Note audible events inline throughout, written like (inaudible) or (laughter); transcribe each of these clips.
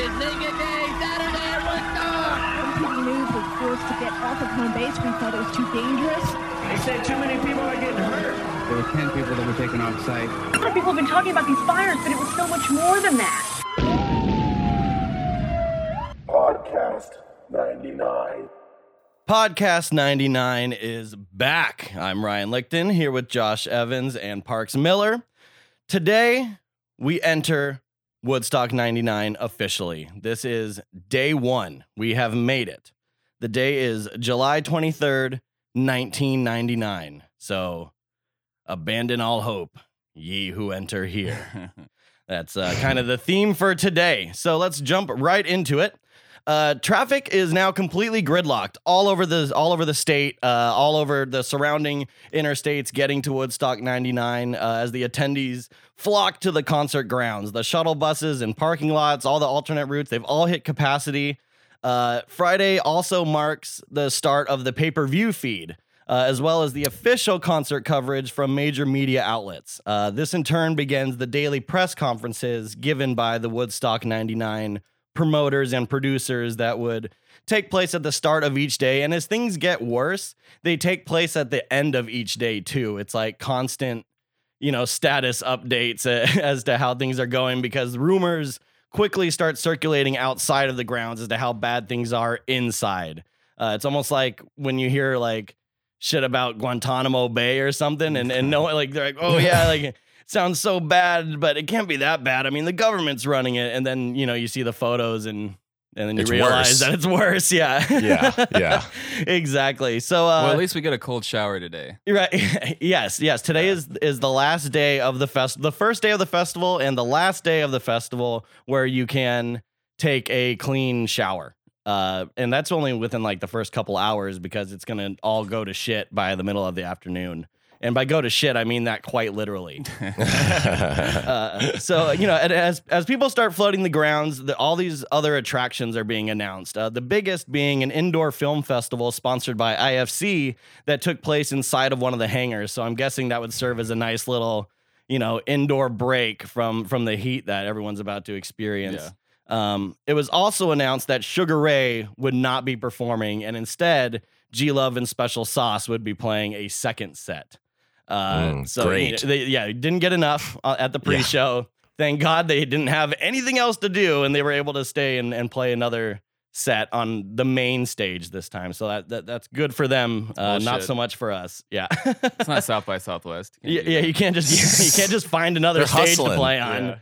It's Naked Day, Saturday at Woodstock! When News was forced to get off of home base. We felt it was too dangerous. They said too many people are getting hurt. There were 10 people that were taken off site. A lot of people have been talking about these fires, but it was so much more than that. Podcast 99. Podcast 99 is back. I'm Ryan Lichten here with Josh Evans and Parks Miller. Today, we enter Woodstock 99 officially. This is day one. We have made it. The day is July 23rd, 1999. So, abandon all hope, ye who enter here. (laughs) That's uh, kind of the theme for today. So let's jump right into it. Uh, traffic is now completely gridlocked all over the all over the state, uh, all over the surrounding interstates, getting to Woodstock 99 uh, as the attendees flock to the concert grounds. The shuttle buses and parking lots, all the alternate routes, they've all hit capacity. Uh, Friday also marks the start of the pay per view feed. Uh, as well as the official concert coverage from major media outlets. Uh, this in turn begins the daily press conferences given by the Woodstock 99 promoters and producers that would take place at the start of each day. And as things get worse, they take place at the end of each day too. It's like constant, you know, status updates (laughs) as to how things are going because rumors quickly start circulating outside of the grounds as to how bad things are inside. Uh, it's almost like when you hear like shit about Guantanamo Bay or something, and and no, (laughs) like they're like, oh yeah, (laughs) like sounds so bad, but it can't be that bad. I mean, the government's running it, and then you know you see the photos and. And then you It's realize worse. that it's worse. Yeah. Yeah, yeah. (laughs) exactly. So, uh, well, at least we get a cold shower today. you're (laughs) right. yes, yes. Today is is the last day of the fest, the first day of the festival, and the last day of the festival where you can take a clean shower. Uh, and that's only within like the first couple hours because it's gonna all go to shit by the middle of the afternoon. And by go to shit, I mean that quite literally. (laughs) Uh, so you know, as as people start flooding the grounds, the, all these other attractions are being announced. Uh, the biggest being an indoor film festival sponsored by IFC that took place inside of one of the hangars. So I'm guessing that would serve as a nice little, you know, indoor break from from the heat that everyone's about to experience. Um, it was also announced that Sugar Ray would not be performing, and instead, G Love and Special Sauce would be playing a second set. Uh, Mm, so great. They, yeah, didn't get enough uh, at the pre-show. Thank God they didn't have anything else to do, and they were able to stay and, and play another set on the main stage this time. So that, that that's good for them. Uh, not so much for us. Yeah. It's not (laughs) South by Southwest. You yeah, yeah, you can't just (laughs) you can't just (laughs) find another They're stage to play on. Yeah.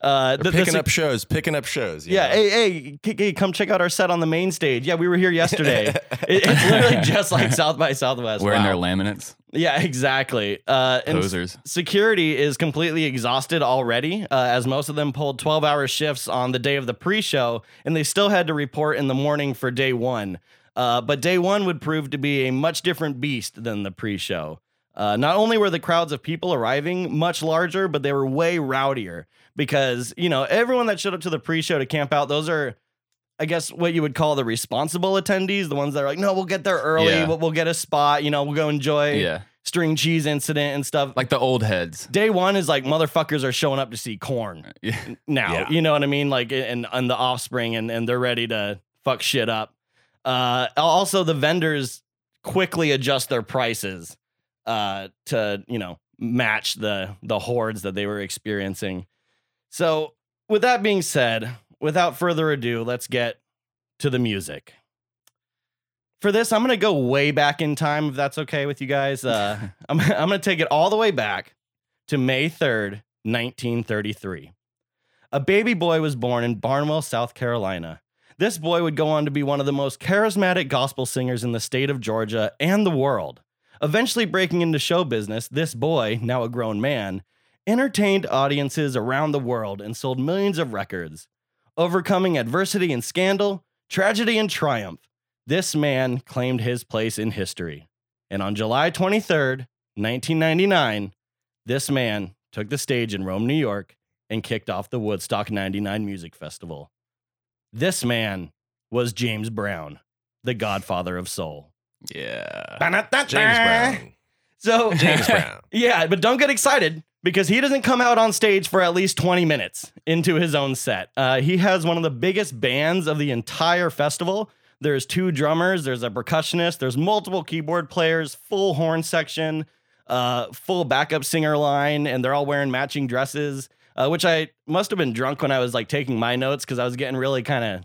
Uh, the- the picking se- up shows, picking up shows. you yeah, know? hey, hey, k- k- come check out our set on the main stage. Yeah, we were here yesterday. It- it's literally just like South by Southwest. Wearing Wow. their laminates. Yeah, exactly. Uh, and Posers. security is completely exhausted already, uh, as most of them pulled 12 hour shifts on the day of the pre show, and they still had to report in the morning for day one. Uh, but day one would prove to be a much different beast than the pre show. Uh, not only were the crowds of people arriving much larger, but they were way rowdier because, you know, everyone that showed up to the pre show to camp out, those are. I guess what you would call the responsible attendees, the ones that are like, no, we'll get there early, Yeah. we'll, we'll get a spot, you know, we'll go enjoy Yeah. string cheese incident and stuff. Like the old heads. day one is like motherfuckers are showing up to see Korn (laughs) Yeah. now. Yeah. You know what I mean? Like and and the offspring and and they're ready to fuck shit up. Uh also the vendors quickly adjust their prices uh to, you know, match the the hordes that they were experiencing. So, with that being said, without further ado, let's get to the music. For this, I'm gonna go way back in time, if that's okay with you guys. Uh, (laughs) I'm I'm gonna take it all the way back to May 3rd, 1933. A baby boy was born in Barnwell, South Carolina. This boy would go on to be one of the most charismatic gospel singers in the state of Georgia and the world. Eventually breaking into show business, this boy, now a grown man, entertained audiences around the world and sold millions of records. Overcoming adversity and scandal, tragedy and triumph, this man claimed his place in history. And on July 23rd, 1999, this man took the stage in Rome, New York, and kicked off the Woodstock 99 Music Festival. This man was James Brown, the godfather of soul. Yeah. James Brown. So (laughs) James Brown. (laughs) Yeah, but don't get excited because he doesn't come out on stage for at least 20 minutes into his own set. Uh, he has one of the biggest bands of the entire festival. There's two drummers, there's a percussionist, there's multiple keyboard players, full horn section, uh, full backup singer line, and they're all wearing matching dresses. Uh, which I must have been drunk when I was like taking my notes because I was getting really kind of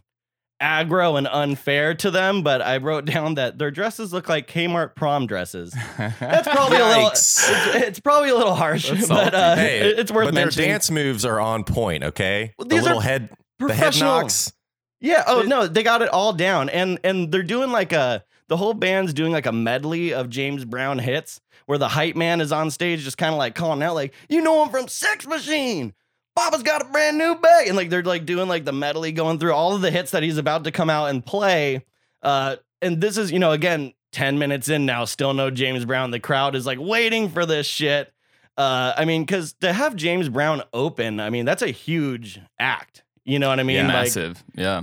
aggro and unfair to them. But I wrote down that their dresses look like Kmart prom dresses. That's probably a little. It's, it's probably a little harsh, That's but uh, Hey, it's worth but their mentioning. dance moves are on point. Okay, Well, the these are little head, the head Professional. knocks. Yeah. Oh no, they got it all down, and and they're doing like a the whole band's doing like a medley of James Brown hits, where the hype man is on stage, just kind of like calling out, like you know him from Sex Machine. Papa's got a brand new bag, and like they're like doing like the medley, going through all of the hits that he's about to come out and play. Uh, and this is you know again ten minutes in now, still no James Brown. The crowd is like waiting for this shit. Uh, I mean, because to have James Brown open, I mean that's a huge act. You know what I mean? yeah, Like, massive. Yeah.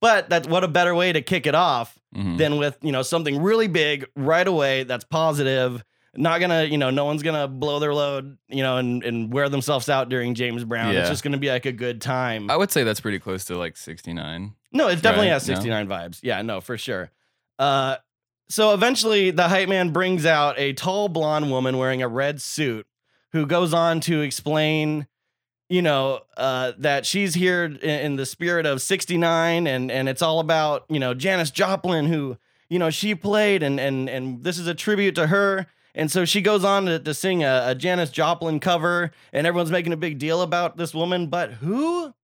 but that's what a better way to kick it off Mhm. than with you know something really big right away that's positive not gonna you know no one's gonna blow their load you know and, and wear themselves out during james brown. It's just gonna be like a good time. I would say that's pretty close to like 69. no it definitely Right, has no? 69 vibes. Yeah no for sure. Uh so eventually the hype man brings out a tall blonde woman wearing a red suit who goes on to explain you know uh, that she's here in, in the spirit of 69 and and it's all about you know Janis Joplin who you know she played and and and this is a tribute to her and so she goes on to, to sing a, a Janis Joplin cover and everyone's making a big deal about this woman but who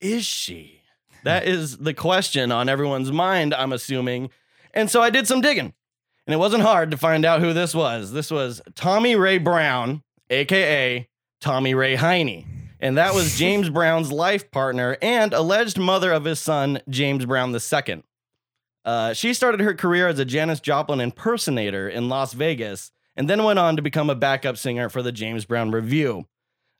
is she? (laughs) That is the question on everyone's mind I'm assuming. And so I did some digging and it wasn't hard to find out who this was. This was Tomi Rae Brown aka Tomi Rae Hynie. And that was (laughs) James Brown's life partner and alleged mother of his son, James Brown II. Uh, she started her career as a Janis Joplin impersonator in Las Vegas and then went on to become a backup singer for the James Brown Revue.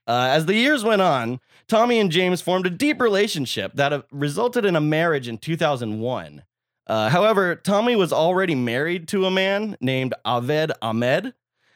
Uh, as the years went on, Tomi and James formed a deep relationship that uh, resulted in a marriage in 2001. Uh, however, Tomi was already married to a man named Aved Ahmed,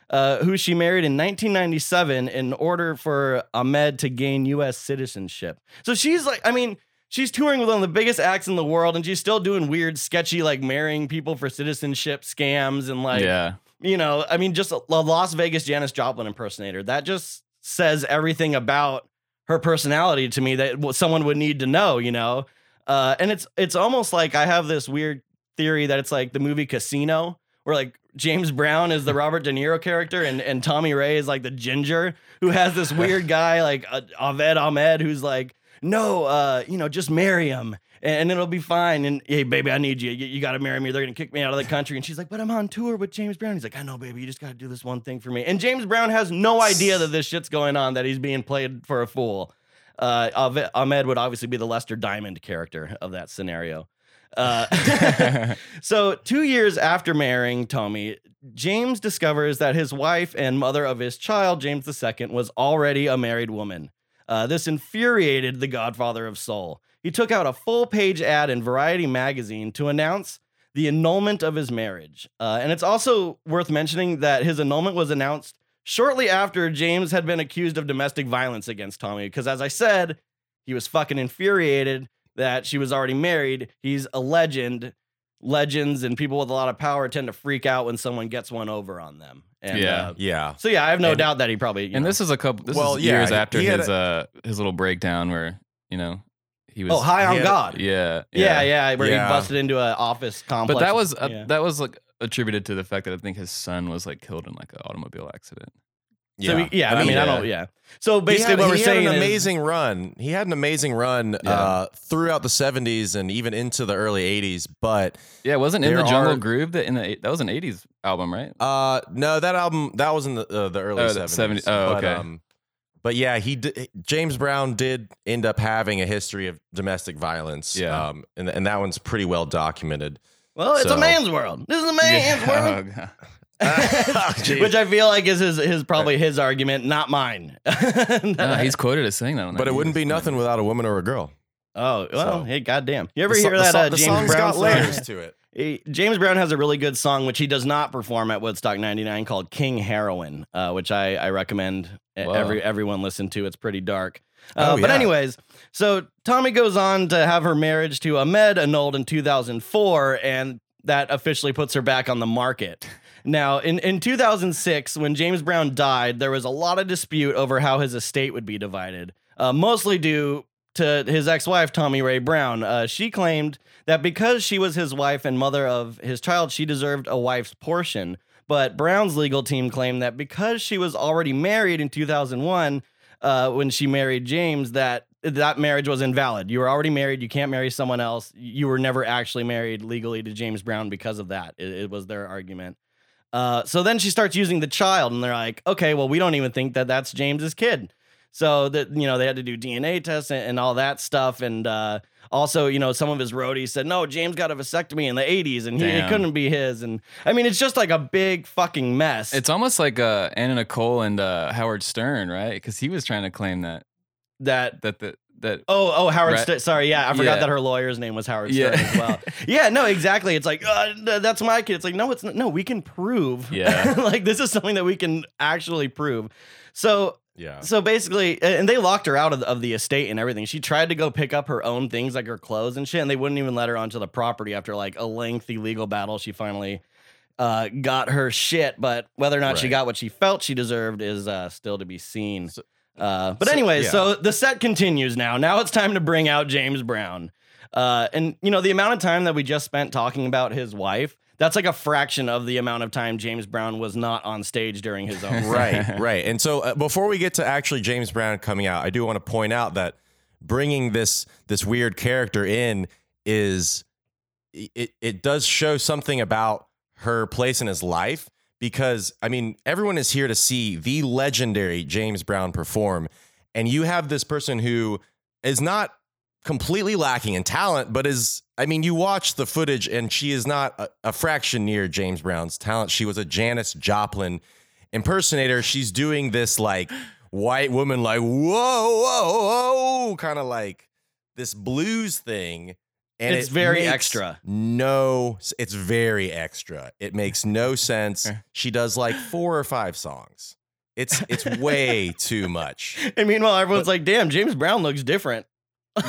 uh, who she married in 1997 in order for Ahmed to gain U.S. citizenship. So she's like, I mean, she's touring with one of the biggest acts in the world, and she's still doing weird, sketchy, like marrying people for citizenship scams and like, yeah. You know, I mean, just a, Las Vegas Janis Joplin impersonator. That just says everything about her personality to me that someone would need to know, you know. Uh, and it's it's almost like I have this weird theory that it's like the movie Casino, where like James Brown is the (laughs) Robert De Niro character, and and Tomi Rae is like the ginger who has this (laughs) weird guy like uh, Aved Ahmed who's like, no, uh, you know, just marry him. And it'll be fine. And hey, baby, I need you. You, you got to marry me. They're gonna kick me out of the country. And she's like, but I'm on tour with James Brown. He's like, I know, baby. You just got to do this one thing for me. And James Brown has no idea that this shit's going on. That he's being played for a fool. Uh, Ahmed- Ahmed would obviously be the Lester Diamond character of that scenario. Uh, (laughs) so, two years after marrying Tomi, James discovers that his wife and mother of his child, James II, was already a married woman. Uh, this infuriated the godfather of soul. He took out a full page ad in Variety magazine to announce the annulment of his marriage. Uh, and it's also worth mentioning that his annulment was announced shortly after James had been accused of domestic violence against Tomi. Because, as I said, he was fucking infuriated that she was already married. He's a legend. Legends and people with a lot of power tend to freak out when someone gets one over on them. And, Yeah. uh, Yeah. so yeah, I have no And- doubt that he probably. and know- this is a couple. This Well, is yeah, years he- after he had his uh his little breakdown where you know he was. oh, high on had- God. Yeah. Yeah, yeah, where Yeah. he busted into an office complex. But that was uh, yeah. that was like attributed to the fact that I think his son was like killed in like an automobile accident. So we, yeah, I, mean, I don't. Yeah. So basically, had, what we're he saying had an is, amazing run. He had an amazing run Yeah. uh, throughout the 70s and even into the early 80s. But Yeah, it wasn't in the Jungle are- Groove that in the that was an '80s album, right? uh, no, that album that was in the uh, the early Oh, the 70s. 70 oh, but, okay. um, but yeah, he di- James Brown did end up having a history of domestic violence. Yeah. um, and and that one's pretty well documented. well, it's so- a man's world. This is a man's Yeah. world. (laughs) Oh, (laughs) Which I feel like is his, his probably his argument, not mine. (laughs) No, he's quoted as saying that. On that but it wouldn't be nothing without a woman or a girl. oh well, So- hey, goddamn! You ever The so- hear the that so- uh, the James song's Brown got song? layers to it. James Brown has a really good song, which he does not perform at Woodstock 99 called King Heroin, uh, which I, I recommend Whoa. every everyone listen to. It's pretty dark. Uh, Oh, but anyways, so Tomi goes on to have her marriage to Ahmed annulled in 2004, and that officially puts her back on the market. Now, in, in 2006, when James Brown died, there was a lot of dispute over how his estate would be divided, uh, mostly due to his ex wife, Tomi Rae Brown. Uh, she claimed that because she was his wife and mother of his child, she deserved a wife's portion. But Brown's legal team claimed that because she was already married in 2001, uh, when she married James, that that marriage was invalid. You were already married. You can't marry someone else. You were never actually married legally to James Brown because of that. It, it was their argument. Uh, so then she starts using the child, and they're like, okay, well, we don't even think that that's James's kid. So that you know they had to do DNA tests and, and all that stuff, and uh, also you know some of his roadies said no, James got a vasectomy in the '80s, and he, it Damn. couldn't be his. And I mean, it's just like a big fucking mess. It's almost like uh, Anna Nicole and uh, Howard Stern, right? Because he was trying to claim that that that the that Oh, oh, Howard. Right. Stern. Sorry, yeah, I forgot Yeah. that her lawyer's name was Howard Stern Yeah. as well. (laughs) Yeah, no, exactly. It's like uh, th- that's my kid. It's like no, it's not. No, we can prove. Yeah. (laughs) like this is something that we can actually prove. So, Yeah. so basically, and they locked her out of the, of the estate and everything. She tried to go pick up her own things like her clothes and shit, and they wouldn't even let her onto the property after like a lengthy legal battle. She finally. Uh, got her shit, but whether or not she got what she felt she deserved is uh, still to be seen. So- Uh, but So- anyway, yeah. so the set continues now. Now it's time to bring out James Brown. Uh, and you know the amount of time that we just spent talking about his wife. That's like a fraction of the amount of time James Brown was not on stage during his own. (laughs) right, right. And so uh, before we get to actually James Brown coming out, I do want to point out that bringing this this weird character in is it it does show something about her place in his life because I mean everyone is here to see the legendary James Brown perform and you have this person who is not completely lacking in talent but is I mean you watch the footage and she is not a, a fraction near James Brown's talent. She was a Janis Joplin impersonator. She's doing this like white woman like whoa whoa whoa kind of like this blues thing. And It's it very extra. no it's very extra. It makes no sense. She does like four or five songs. It's it's way (laughs) too much. And meanwhile, everyone's like, "Damn, James Brown looks different."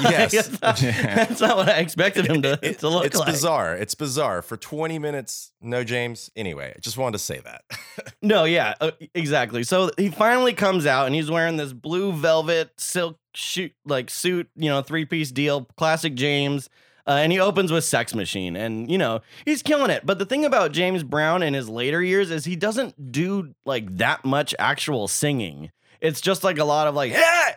Yes. (laughs) that's, not, that's not what I expected him to, to look it's like. It's bizarre it's bizarre for 20 minutes no james anyway i just wanted to say that (laughs) No, yeah, uh, exactly. So he finally comes out and he's wearing this blue velvet silk shoot like suit, you know, three piece deal, classic James. Uh, and he opens with Sex Machine, and you know he's killing it. But the thing about James Brown in his later years is he doesn't do like that much actual singing. It's just like a lot of like, yeah,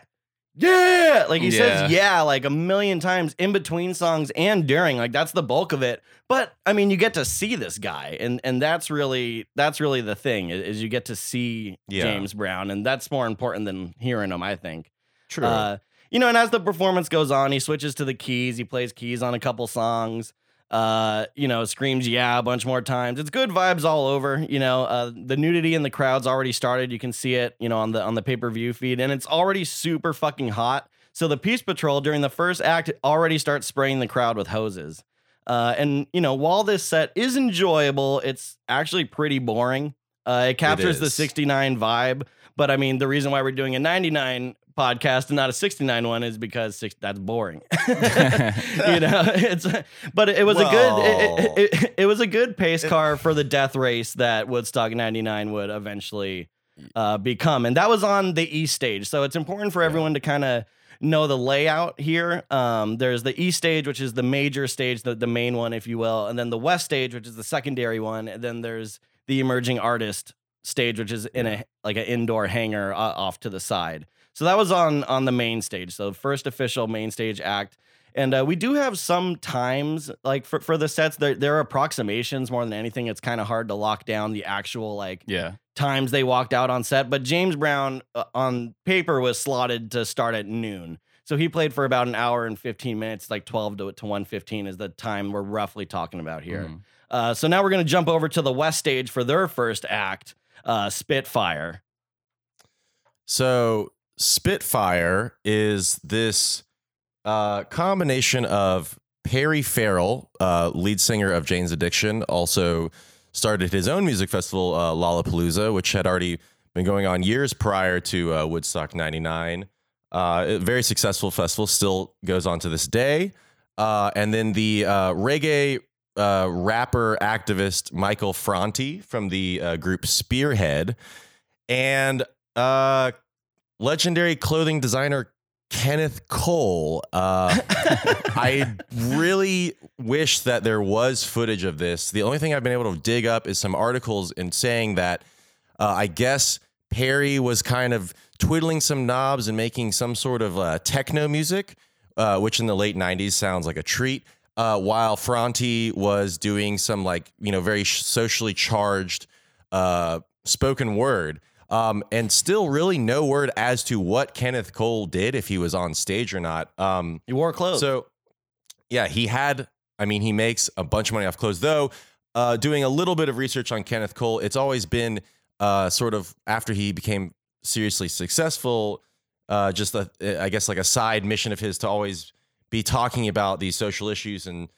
yeah, like he says Yeah. yeah like a million times in between songs and during. Like that's the bulk of it. But I mean, you get to see this guy, and and that's really that's really the thing is, is you get to see Yeah. James Brown, and that's more important than hearing him. I think. true Uh, you know, and as the performance goes on, he switches to the keys. He plays keys on a couple songs. Uh, you know, screams yeah a bunch more times. It's good vibes all over. You know, uh, the nudity in the crowd's already started. You can see it, you know, on the on the pay per view feed, and it's already super fucking hot. So the Peace Patrol during the first act already starts spraying the crowd with hoses. Uh, and you know, while this set is enjoyable, it's actually pretty boring. Uh, it captures the 69 vibe, but I mean, the reason why we're doing a 99 podcast and not a 69 one is because six, that's boring. (laughs) you (laughs) know, it's but it was a good it, it, it, it was a good pace car for the death race that Woodstock 99 would eventually uh, become, and that was on the east stage. So it's important for everyone to kind of know the layout here. Um, there's the east stage, which is the major stage, the, the main one, if you will, and then the west stage, which is the secondary one, and then there's the emerging artist stage, which is in a like an indoor hangar uh, off to the side. So that was on on the main stage. So first official main stage act. And uh, we do have some times like for, for the sets there there are approximations more than anything. It's kind of hard to lock down the actual like yeah. times they walked out on set. But James Brown uh, on paper was slotted to start at noon. So he played for about an hour and 15 minutes, like 12 to, to 115 is the time we're roughly talking about here. Mhm. Uh, so now we're going to jump over to the West stage for their first act, uh, Spitfire. So Spitfire is this uh, combination of Perry Farrell, uh, lead singer of Jane's Addiction, also started his own music festival, uh, Lollapalooza, which had already been going on years prior to uh, Woodstock 99. Uh, a very successful festival, still goes on to this day. Uh, and then the uh, reggae uh, rapper activist Michael Franti from the uh, group Spearhead, and uh, legendary clothing designer Kenneth Cole. Uh, (laughs) I really wish that there was footage of this. The only thing I've been able to dig up is some articles in saying that uh, I guess Perry was kind of twiddling some knobs and making some sort of uh, techno music, uh, which in the late 90s sounds like a treat. Uh, while Franti was doing some like, you know, very socially charged uh, spoken word. Um, and still really no word as to what Kenneth Cole did, if he was on stage or not. Um, He wore clothes. so, yeah, he had. I mean, he makes a bunch of money off clothes. Though, uh, doing a little bit of research on Kenneth Cole, it's always been uh, sort of after he became seriously successful, uh, just a, I guess like a side mission of his to always be talking about these social issues and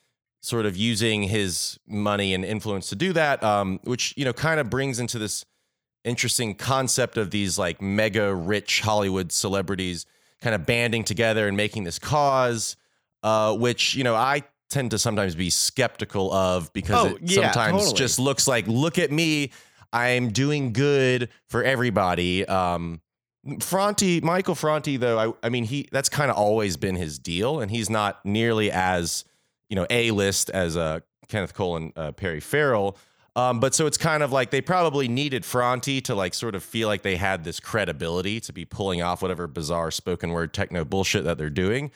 sort of using his money and influence to do that. Um, which you know kind of brings into this interesting concept of these like mega rich Hollywood celebrities kind of banding together and making this cause, uh, which you know I tend to sometimes be skeptical of because Oh, it yeah, sometimes totally. just looks like look at me, I'm doing good for everybody. Um, Fronti, Michael Fronti, though, I, I mean, he that's kind of always been his deal, and he's not nearly as you know a list as uh, Kenneth Cole and uh, Perry Farrell. Um, but so it's kind of like they probably needed Fronti to like sort of feel like they had this credibility to be pulling off whatever bizarre spoken word techno bullshit that they're doing.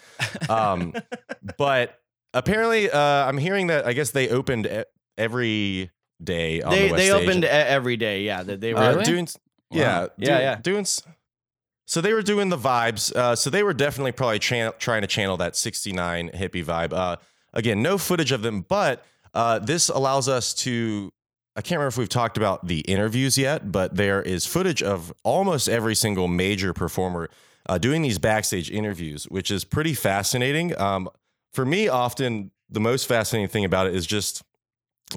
Um, (laughs) but apparently, uh, I'm hearing that I guess they opened e- every day. On they the they opened every day. Yeah, that they were. Uh, Really? doing, yeah. Yeah, doing- yeah. doing. So they were doing the vibes. Uh, so they were definitely probably trying to channel that '69 hippie vibe. Uh, again, no footage of them, but uh, this allows us to. I can't remember if we've talked about the interviews yet, but there is footage of almost every single major performer uh, doing these backstage interviews, which is pretty fascinating. Um, for me, often the most fascinating thing about it is just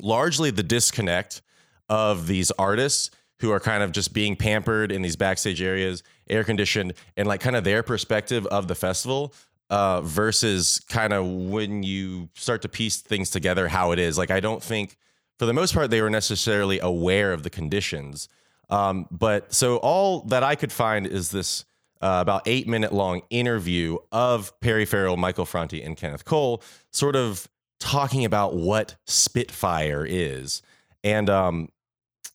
largely the disconnect of these artists who are kind of just being pampered in these backstage areas, air conditioned, and like kind of their perspective of the festival uh, versus kind of when you start to piece things together how it is. Like, I don't think for the most part they were necessarily aware of the conditions. Um, but so all that I could find is this uh, about eight minute long interview of Perry Farrell, Michael Franti, and Kenneth Cole, sort of talking about what Spitfire is. And um,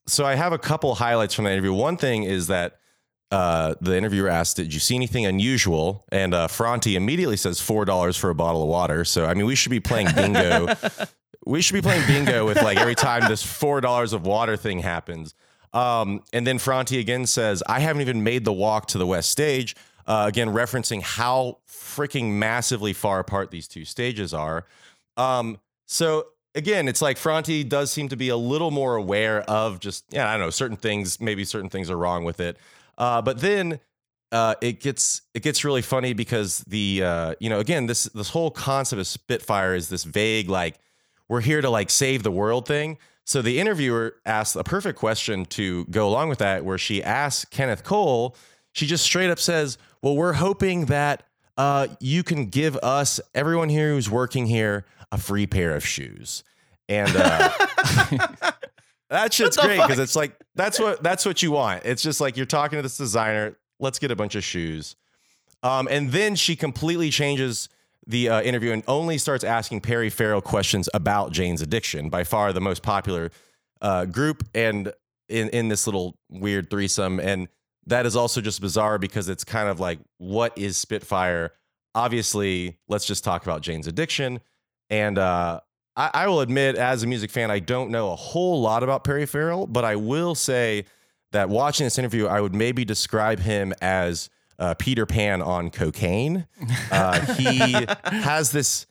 so I have a couple highlights from the interview. One thing is that uh, the interviewer asked, "Did you see anything unusual?" And uh, Franti immediately says four dollars for a bottle of water. So I mean, we should be playing bingo. (laughs) we should be playing bingo with like every time this four dollars of water thing happens. Um, and then Franti again says, "I haven't even made the walk to the west stage." Uh, again, referencing how freaking massively far apart these two stages are. Um, so again, it's like Franti does seem to be a little more aware of just yeah, I don't know, certain things. Maybe certain things are wrong with it. Uh, but then uh, it gets it gets really funny because the uh, you know again this this whole concept of Spitfire is this vague like we're here to like save the world thing. So the interviewer asks a perfect question to go along with that, where she asks Kenneth Cole. She just straight up says, "Well, we're hoping that uh, you can give us everyone here who's working here a free pair of shoes." And uh, (laughs) that shit's great because it's like that's what that's what you want. It's just like you're talking to this designer. Let's get a bunch of shoes. Um, and then she completely changes the uh, interview and only starts asking Perry Farrell questions about Jane's addiction, by far the most popular uh, group, and in in this little weird threesome. And that is also just bizarre because it's kind of like, what is Spitfire? Obviously, let's just talk about Jane's addiction. And uh, I, I will admit, as a music fan, I don't know a whole lot about Perry Farrell, but I will say that watching this interview, I would maybe describe him as uh, Peter Pan on cocaine. Uh, he (laughs) has this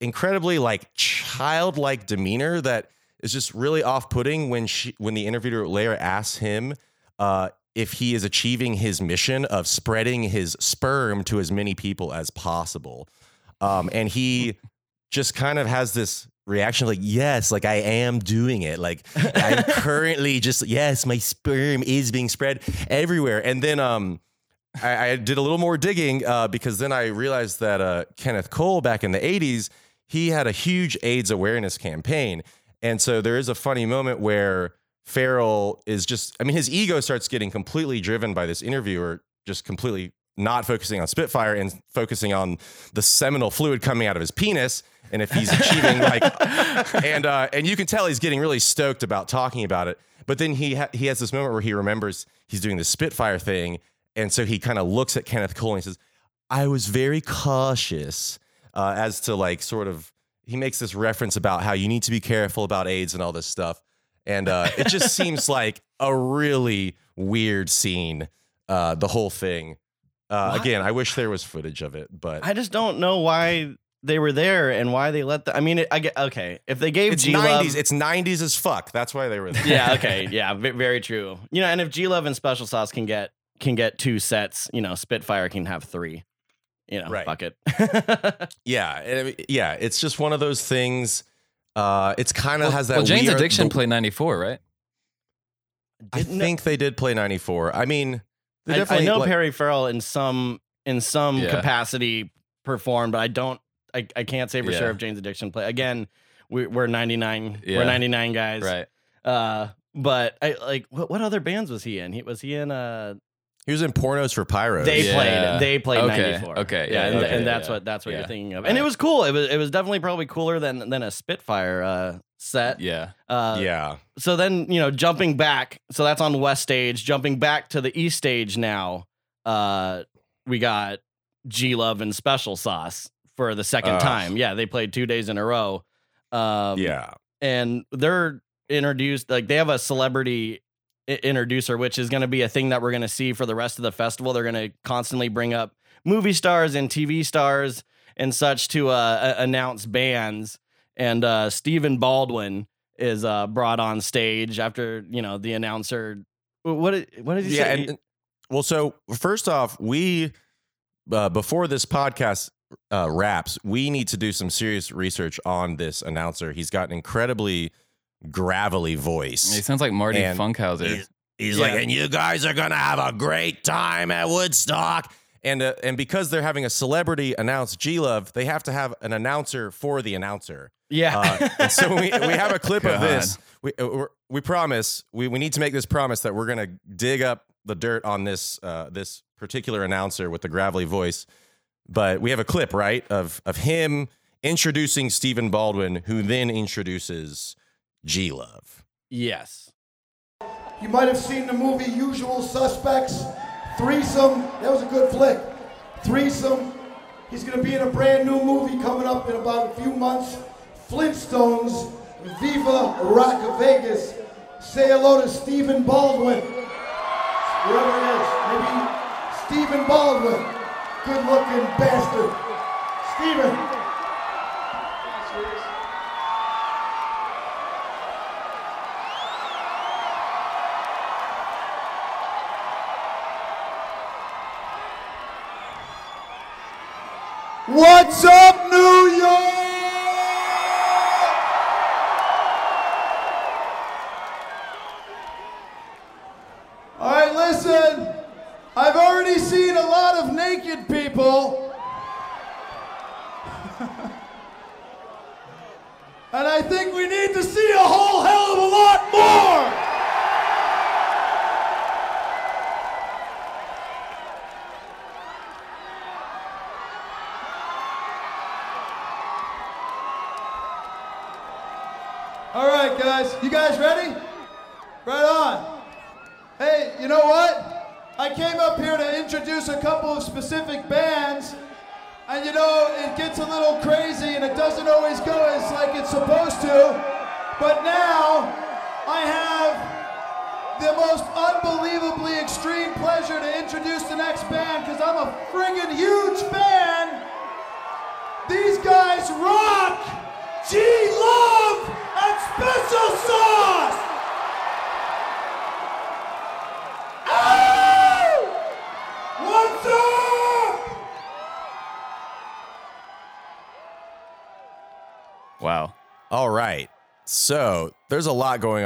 incredibly like childlike demeanor that is just really off-putting when she when the interviewer later asks him uh, if he is achieving his mission of spreading his sperm to as many people as possible. Um, and he just kind of has this reaction like yes like i am doing it. Like i'm (laughs) currently just yes my sperm is being spread everywhere. And then um i, I did a little more digging uh, because then i realized that uh, kenneth cole back in the 80s he had a huge aids awareness campaign. And so there is a funny moment where farrell is just i mean his ego starts getting completely driven by this interviewer just completely not focusing on spitfire and focusing on the seminal fluid coming out of his penis and if he's achieving like (laughs) and uh, and you can tell he's getting really stoked about talking about it. But then he ha- he has this moment where he remembers he's doing the Spitfire thing, and so he kind of looks at Kenneth Cole and he says, "I was very cautious uh, as to like sort of." He makes this reference about how you need to be careful about AIDS and all this stuff, and uh, it just (laughs) seems like a really weird scene. Uh, the whole thing. Uh, again, I wish there was footage of it, but I just don't know why they were there and why they let the. I mean, it, I get okay. If they gave it's G Love, nineties. It's nineties as fuck. That's why they were there. yeah, okay, (laughs) yeah, ve- very true. You know, and if G Love and Special Sauce can get can get two sets, you know, Spitfire can have three. You know, Right. fuck it. (laughs) Yeah, and I mean, yeah, it's just one of those things. Uh, it's kind of Well, has that. well, Jane's weird- Addiction the- played 94, right? I Didn't know- think they did play ninety four. I mean, they I, I definitely know like- Perry Farrell in some in some Yeah. capacity performed, but I don't. I, I can't say for Yeah. sure if Jane's Addiction play again. We, we're ninety nine. Yeah. We're ninety nine guys. Right. Uh, but I like what, what other bands was he in? He was he in uh He was in pornos for pyros. they Yeah. played they played Okay, 94 okay, yeah, yeah, and, okay, and that's yeah, what that's what yeah. you're thinking of and it was cool it was it was definitely probably cooler than than a spitfire uh set Yeah. uh yeah, so then you know jumping back so that's on west stage jumping back to the east stage now uh we got g love and special sauce for the second Ugh. time yeah they played two days in a row um yeah. and they're introduced like they have a celebrity i- introducer which is going to be a thing that we're going to see for the rest of the festival they're going to constantly bring up movie stars and tv stars and such to uh, announce bands and uh, stephen baldwin is uh, brought on stage after you know the announcer what did, what did he Yeah, say and, and- well, so first off, we uh, before this podcast uh, wraps, we need to do some serious research on this announcer. He's got an incredibly gravelly voice. He sounds like Marty And Funkhouser. He's, he's Yeah. like, and you guys are gonna have a great time at Woodstock. And uh, and because they're having a celebrity announce G Love, they have to have an announcer for the announcer. yeah Uh, and so we, we have a clip of (laughs) this. We uh, we're, we promise we, we need to make this promise that we're gonna dig up the dirt on this uh, this particular announcer with the gravelly voice. But we have a clip right of of him introducing Stephen Baldwin, who then introduces G Love. yes You might have seen the movie Usual Suspects. Threesome. That was a good flick. Threesome. He's to be in a brand new movie coming up in about a few months. Flintstones. Viva Rock Vegas. Say hello to Stephen Baldwin. Whoever it is. Maybe Stephen Baldwin. Good looking bastard. Stephen. What's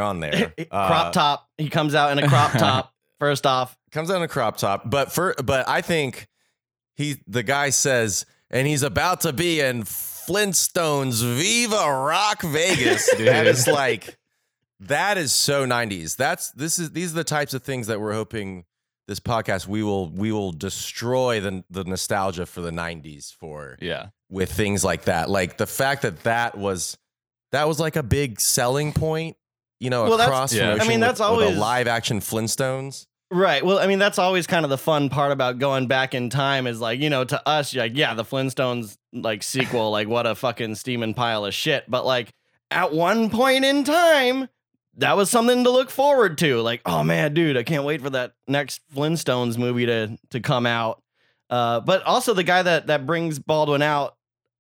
on there. (laughs) Uh, crop top. He comes out in a crop (laughs) top. First off, comes out in a crop top, but for but I think he the guy says, and he's about to be in Flintstones Viva Rock Vegas. (laughs) Dude. that is like that is so 90s. That's this is these are the types of things that we're hoping this podcast we will we will destroy the the nostalgia for the 90s for Yeah. with things like that. Like the fact that that was that was like a big selling point, you know, Well, that's- across Yeah. I mean, that's with- with always- a live action Flintstones. Right. Well, I mean, that's always kind of the fun part about going back in time is like, you know, to us, you're like, yeah, the Flintstones like sequel, like what a fucking steaming pile of shit. But like at one point in time, that was something to look forward to. Like, oh man, dude, I can't wait for that next Flintstones movie to to come out. Uh, but also the guy that that brings Baldwin out,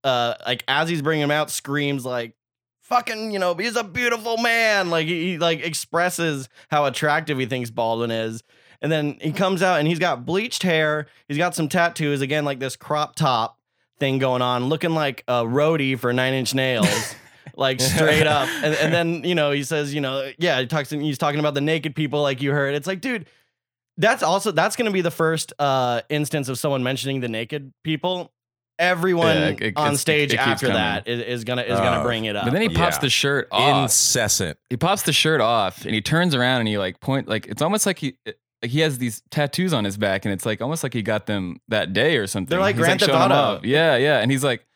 uh, like as he's bringing him out, screams like, "Fucking, you know, he's a beautiful man!" Like he, he like expresses how attractive he thinks Baldwin is. And then he comes out and he's got bleached hair. He's got some tattoos again, like this crop top thing going on, looking like a roadie for Nine Inch Nails. (laughs) like straight up. And, and then, you know, he says, you know, yeah, he talks he's talking about the naked people like you heard. It's like, dude, that's also that's gonna be the first uh instance of someone mentioning the naked people. Everyone Yeah, it- it- on stage it keeps after coming. that is, is gonna is oh. gonna Oh. bring it up. But then he pops Yeah. the shirt off. Incessant. he pops the shirt off and he turns around and he like point like it's almost like he like he has these tattoos on his back and it's like almost like he got them that day or something. They're like He's, Grand Theft Auto. off. Yeah, yeah, and he's like,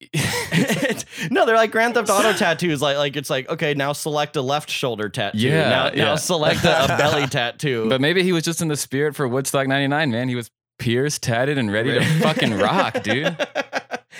(laughs) (laughs) no, they're like Grand Theft Auto tattoos. Like, like it's like okay, now select a left shoulder tattoo. Yeah, now, now select a, a belly (laughs) tattoo. but maybe he was just in the spirit for Woodstock '99. Man, he was pierced, tatted, and ready to fucking rock, dude. (laughs)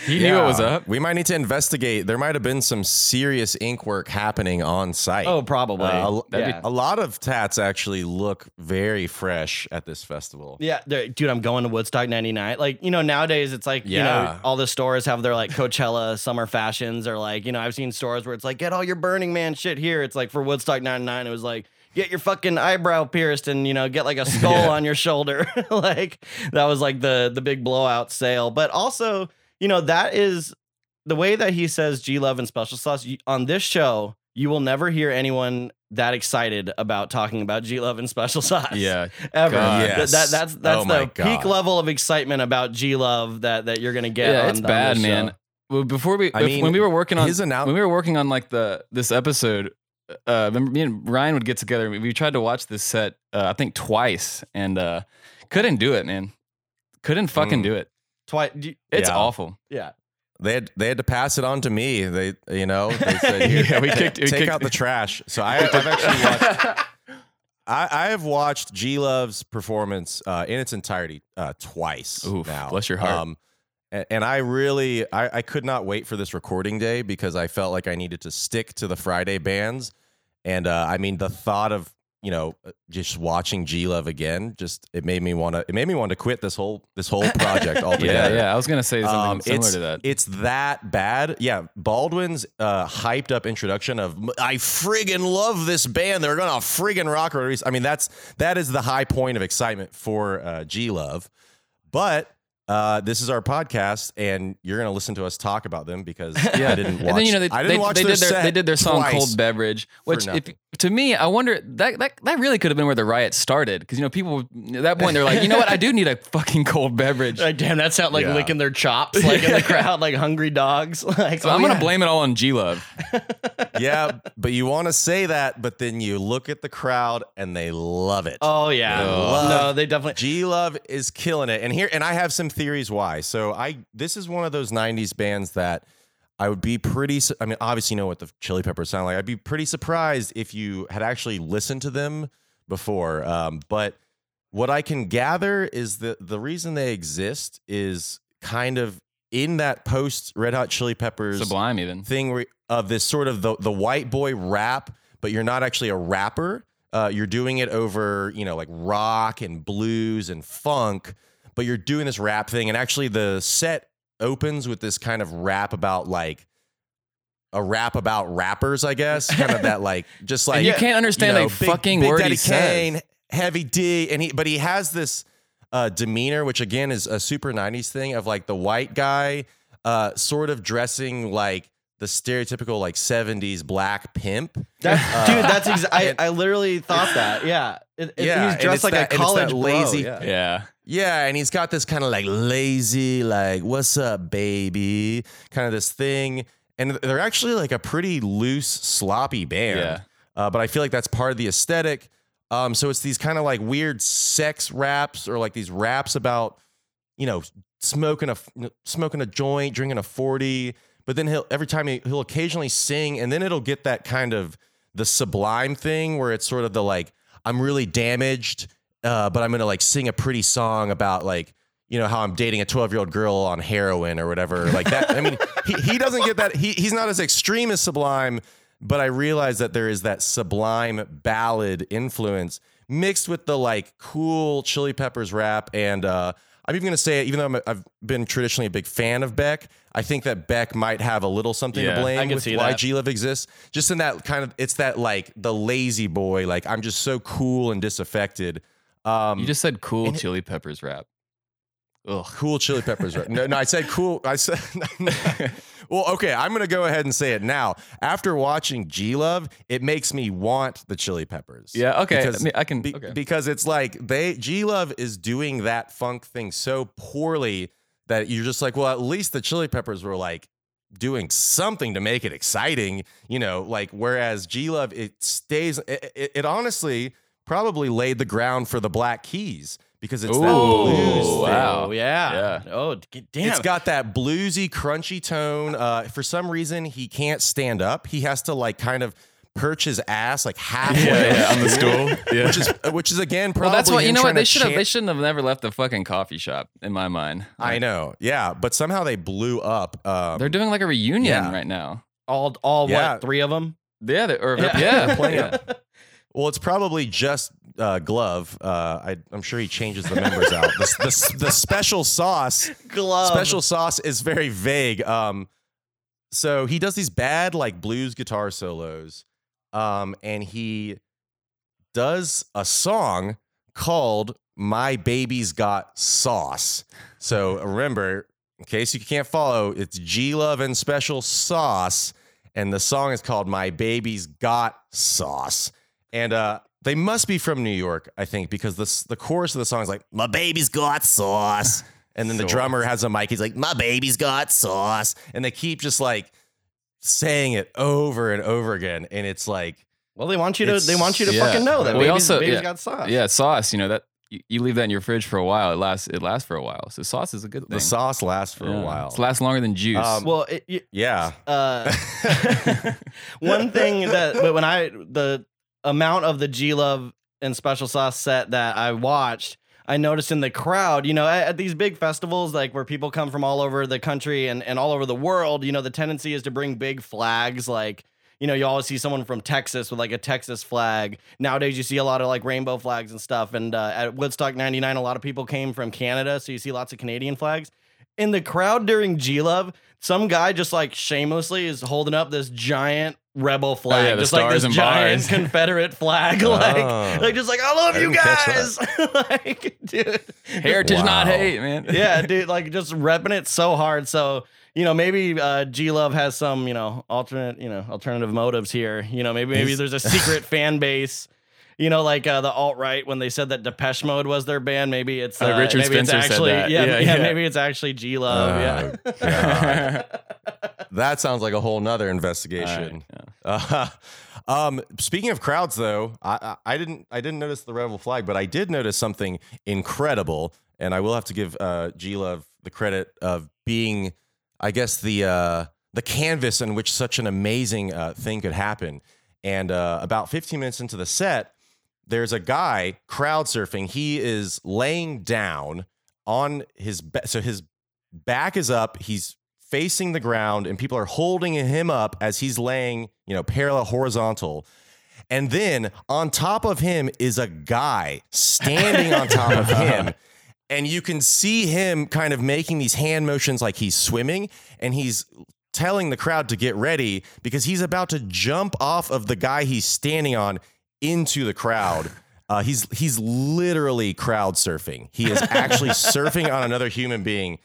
He knew what was Yeah. up. We might need to investigate. There might have been some serious ink work happening on site. oh, probably. Uh, a, yeah. a lot of tats actually look very fresh at this festival. Yeah, dude, I'm going to Woodstock 99. Like, you know, nowadays it's like, you know, all the stores have their like Coachella summer fashions or like, you know, I've seen stores where it's like, get all your Burning Man shit here. It's like for Woodstock 99, it was like, get your fucking eyebrow pierced and, you know, get like a skull on your shoulder. (laughs) like that was like the the big blowout sale. But also, you know, that is the way that he says G Love and Special Sauce on this show. You will never hear anyone that excited about talking about G Love and Special Sauce Yeah, (laughs) ever. God. Yes. that, that's that's Oh the peak level of excitement about G Love that that you're gonna get. yeah, on- it's on bad, this man. show. Well, before we, I if- mean, when we were working on his annou- when we were working on like the this episode, uh, remember me and Ryan would get together. We, we tried to watch this set, uh, I think twice, and uh, couldn't do it, man. Couldn't fucking Mm. do it. Twice, It's Yeah. awful. yeah. They had they had to pass it on to me. They you know (laughs) they said Here, Yeah, we ta- kicked- we take kicked- out the trash. So I, I've actually watched. (laughs) I, I have watched G Love's performance uh, in its entirety uh, twice Oof, now. bless your heart. Um, and, and I really I, I could not wait for this recording day because I felt like I needed to stick to the Friday bands. And uh, I mean the thought of you know just watching G Love again just it made me want to it made me want to quit this whole this whole (laughs) project altogether. yeah. I was gonna say something Um, similar it's, to that. It's that bad. Yeah, Baldwin's uh, hyped up introduction of I friggin' love this band. They're gonna friggin' rock or release. I mean, that's that is the high point of excitement for uh, G Love. But uh, this is our podcast, and you're gonna listen to us talk about them because (laughs) I didn't watch. and then you know they, I they, didn't watch they their did their they did their song twice. "Cold Beverage," which if, to me, I wonder that that that really could have been where the riot started because you know people at that point they're like, you know what, I do need a fucking cold beverage. Like, damn, that sound like Yeah. licking their chops, like in the (laughs) crowd, like hungry dogs. (laughs) Like, So oh, I'm gonna yeah. blame it all on G Love. yeah, but you want to say that, but then you look at the crowd and they love it. Oh yeah, Ugh. no, they definitely. G Love is killing it. And here and I have some theories why. So I this is one of those 90s bands that I would be pretty. I mean obviously you know what the Chili Peppers sound like. I'd be pretty surprised if you had actually listened to them before. Um, but what I can gather is that the reason they exist is kind of in that post Red Hot Chili Peppers Sublime even. thing where, of this sort of the, the white boy rap, but you're not actually a rapper. Uh, you're doing it over, you know, like rock and blues and funk, but you're doing this rap thing. And actually, the set opens with this kind of rap about like a rap about rappers, I guess. (laughs) kind of that, like, just like And you can't understand a big- fucking Big word Daddy he says. Kane, Heavy D, and he, but he has this uh, demeanor, which again is a super '90s thing of like the white guy, uh, sort of dressing like the stereotypical like 70s black pimp. That's, Uh, dude, that's exa- I, I literally thought that. (laughs) Yeah. It, it- Yeah, he's dressed like that- a and it's that college bro, lazy- yeah. Yeah. Yeah, and he's got this kind of like lazy, like, what's up, baby? Kind of this thing. And they're actually like a pretty loose, sloppy band. Yeah. Uh, but I feel like that's part of the aesthetic. Um, so it's these kind of like weird sex raps or like these raps about, you know, smoking a smoking a joint, drinking a 40. But then he'll every time he, he'll occasionally sing, and then it'll get that kind of the sublime thing where it's sort of the like, I'm really damaged, uh, but I'm gonna like sing a pretty song about like, you know, how I'm dating a 12 year old girl on heroin or whatever. Like that. I mean, (laughs) he, he doesn't get that. He, he's not as extreme as Sublime, but I realize that there is that Sublime ballad influence mixed with the like cool Chili Peppers rap. And uh, I'm even going to say it, even though I'm a, I've been traditionally a big fan of Beck, I think that Beck might have a little something Yeah, to blame with why. G Love exists. Just in that kind of, it's that like the lazy boy, like I'm just so cool and disaffected. Um, You just said cool chili peppers rap. Ugh. Cool Chili Peppers. Right? No, no, I said cool. I said, (laughs) well, okay. I'm gonna go ahead and say it now. After watching G Love, it makes me want the Chili Peppers. Yeah, okay. Because, I mean, I can- be- okay. because it's like they G Love is doing that funk thing so poorly that you're just like, well, at least the Chili Peppers were like doing something to make it exciting, you know. Like whereas G Love, it stays. It, it, it honestly probably laid the ground for the Black Keys because it's that blues thing. wow. Oh, yeah. Yeah. Oh, d- damn. It's got that bluesy, crunchy tone. Uh, for some reason, he can't stand up. He has to like kind of perch his ass like halfway Yeah, yeah, on the stool. Yeah. which is which is again probably. well, that's what you know. What they to should have. They shouldn't have never left the fucking coffee shop. In my mind, I know, yeah, but somehow they blew up. Um, they're doing like a reunion Yeah. right now. all, all Yeah. what, three of them? Yeah, they, or Yeah. yeah, (laughs) playing yeah. it. Well, it's probably just uh, G Love. Uh, I, I'm sure he changes the members out. The, the, the special sauce G Love. special sauce is very vague. Um, so he does these bad like blues guitar solos, um, and he does a song called "My Baby's Got Sauce." So remember, in case you can't follow, it's G Love and Special Sauce, and the song is called "My Baby's Got Sauce," and uh. They must be from New York, I think, because the the chorus of the song is like "My baby's got sauce," and then the Sauce. drummer has a mic. He's like, "My baby's got sauce," and they keep just like saying it over and over again, and it's like, Well, they want you to. It's- They want you to yeah. fucking know that. We baby's, also- baby's yeah. got sauce. Yeah, sauce. You know that you, you leave that in your fridge for a while. It lasts. It lasts for a while. So sauce is a good thing. the sauce lasts for Yeah. a while. It lasts longer than juice. Um, Well, it, it, yeah, uh, (laughs) (laughs) one thing that but when I the amount of the G Love and Special Sauce set that I watched, I noticed in the crowd, you know, at, at these big festivals, like where people come from all over the country and, and all over the world, you know, the tendency is to bring big flags like you know, you always see someone from Texas with like a Texas flag. Nowadays, you see a lot of like rainbow flags and stuff. And uh, at Woodstock 99, a lot of people came from Canada. So you see lots of Canadian flags. In the crowd during G Love, some guy just like shamelessly is holding up this giant rebel flag. Oh, yeah, the just like this and giant bars. (laughs) Confederate flag. like, Oh. like, just like, I love I you guys. (laughs) like, dude. Heritage, not hate, man. yeah, (laughs) dude, like just repping it so hard. So, you know, maybe uh, G Love has some, you know, alternate, you know, alternative motives here. You know, maybe maybe there's a secret fan base. You know, like uh, the alt right when they said that Depeche Mode was their band. Maybe it's Uh, uh, Richard maybe it's Spencer said actually, that. Yeah, Yeah, yeah, yeah. maybe it's actually G Love. yeah. Oh, (laughs) that sounds like a whole nother investigation. Uh, (laughs) um, speaking of crowds, though, I, I I didn't I didn't notice the rebel flag, but I did notice something incredible, and I will have to give uh, G Love the credit of being, I guess the uh, the canvas in which such an amazing uh, thing could happen. And uh, about 15 minutes into the set, there's a guy crowd surfing. He is laying down on his ba- so his back is up. He's facing the ground, and people are holding him up as he's laying, you know, parallel horizontal. And then on top of him is a guy standing on top of him. (laughs) And you can see him kind of making these hand motions like he's swimming, and he's telling the crowd to get ready because he's about to jump off of the guy he's standing on into the crowd. Uh, he's he's literally crowd surfing. He is actually (laughs) surfing on another human being.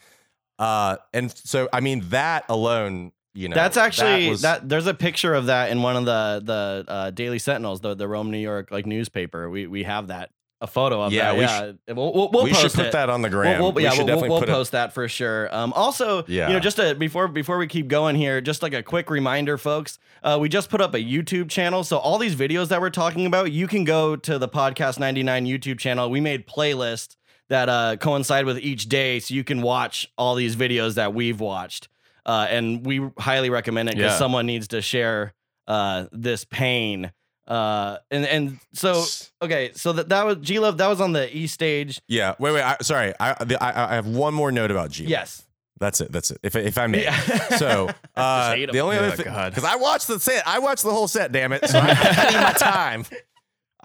Uh, and so I mean that alone you know, That's actually that, was- There's a picture of that in one of the the uh, Daily Sentinels, the the Rome, New York like newspaper. We we have that a photo of Yeah, that. we yeah, we'll, we'll, we'll we should put it. that on the We'll- We'll, yeah, should we'll, definitely we'll it- post that for sure. Um, also, Yeah. you know, just a, before before we keep going here, just like a quick reminder, folks, uh, we just put up a YouTube channel. So all these videos that we're talking about, you can go to the Podcast 99 YouTube channel. We made playlists that uh, coincide with each day, so you can watch all these videos that we've watched. Uh, and we highly recommend it because Yeah. someone needs to share uh, this pain. Uh, and and so okay, so that that was G Love. That was on the E stage. Yeah. Wait, wait. I, sorry. I, the, I I have one more note about G. Yes. That's it. That's it. If if I may. Yeah. So (laughs) uh, hate 'em. the only Oh, other thing, God. because I watched the set, I watched the whole set. Damn it! So I, I need my (laughs) time.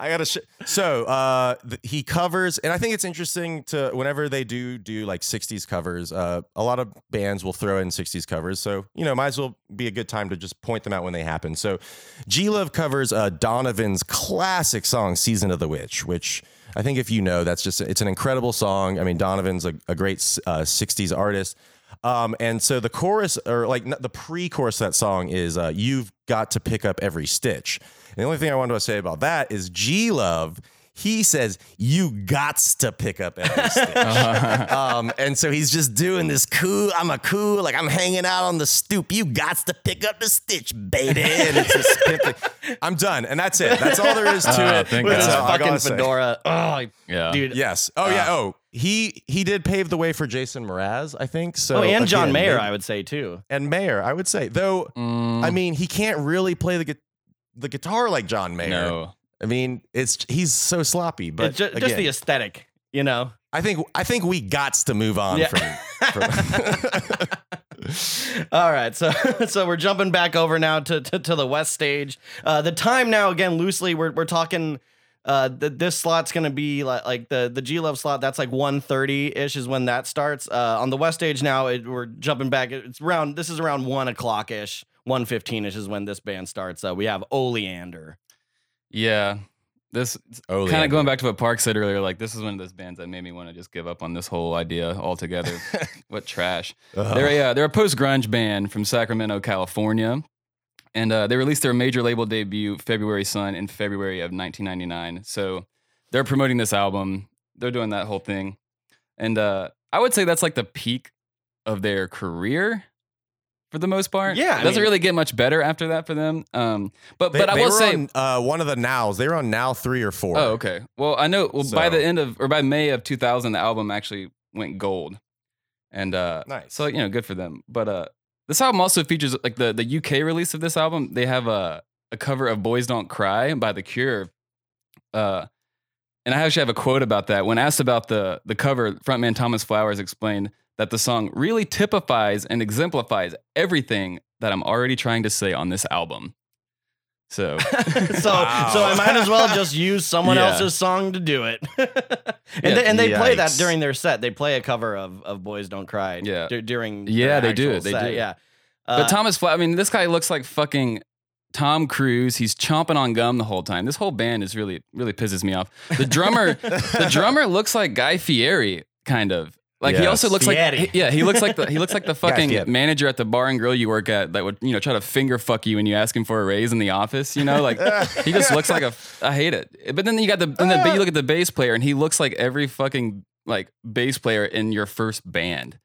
I gotta. Sh- so uh, th- he covers, and I think it's interesting to whenever they do do like '60s covers. Uh, a lot of bands will throw in '60s covers, so you know, might as well be a good time to just point them out when they happen. So, G Love covers uh, Donovan's classic song "Season of the Witch," which I think if you know, that's just it's an incredible song. I mean, Donovan's a, a great uh, '60s artist. Um, and so the chorus, or like the pre-chorus of that song, is uh, "You've got to pick up every stitch." And the only thing I wanted to say about that is G Love. He says you gots to pick up every (laughs) stitch, um, and so he's just doing this cool. I'm a cool, like I'm hanging out on the stoop. You gots to pick up the stitch, baby. And it's just pimping. I'm done, and that's it. That's all there is to (laughs) Ah, it. thank with That's his God. all I fucking gotta say. fedora. Oh, Yeah. dude. Yes. Oh yeah. Oh, he he did pave the way for Jason Mraz, I think. So oh, and John again, Mayer, maybe- I would say too. and Mayer, I would say. Though Mm, I mean, he can't really play the gu- the guitar like John Mayer. no. I mean, it's he's so sloppy. But just, again, the aesthetic, you know. I think I think we got to move on Yeah. from. from (laughs) All right, so (laughs) so we're jumping back over now to to, to the west stage. Uh, the time now again loosely we're we're talking. Uh, th- this slot's gonna be like like the the G Love slot. That's like 1.30 ish is when that starts. Uh, on the west stage now it, we're jumping back. It's around this is around one o'clock ish. 1.15 ish is when this band starts. Uh, we have Oleander. Yeah. This Oh, kind of going back to what Park said earlier, like this is one of those bands that made me want to just give up on this whole idea altogether. (laughs) what trash. They're a uh, they're a post grunge band from Sacramento, California, and uh, they released their major label debut February Son in February of 1999. So they're promoting this album. They're doing that whole thing, and uh, I would say that's like the peak of their career for the most part. Yeah, it doesn't mean- really get much better after that for them. Um, but They, but I will say. on, uh, one of the nows. They were on now three or four. Oh, okay. Well, I know. Well, by the end of or by May of 2000, the album actually went gold, and uh, Nice. So you know, good for them. But uh, this album also features like the the UK release of this album. They have a a cover of "Boys Don't Cry" by The Cure. Uh, and I actually have a quote about that. When asked about the the cover, frontman Thomas Flowers explained that the song really typifies and exemplifies everything that I'm already trying to say on this album. So (laughs) so (laughs) so I might as well just (laughs) use someone Yeah. else's song to do it. and Yeah. they, and they play that during their set. They play a cover of of Boys Don't Cry. Yeah. dur- during Yeah, their they do. actual They set, do. Yeah. But Uh, Thomas Flat, I mean, this guy looks like fucking Tom Cruise. He's chomping on gum the whole time. This whole band is really, really pisses me off. The drummer, the drummer looks like Guy Fieri, kind of. Like he also looks Fieri. like, yeah, he looks like the he looks like the (laughs) fucking Fieri. manager at the bar and grill you work at that would you know try to finger fuck you when you ask him for a raise in the office. You know, like he just looks like a. I hate it. But then you got the then the, you look at the bass player and he looks like every fucking like bass player in your first band.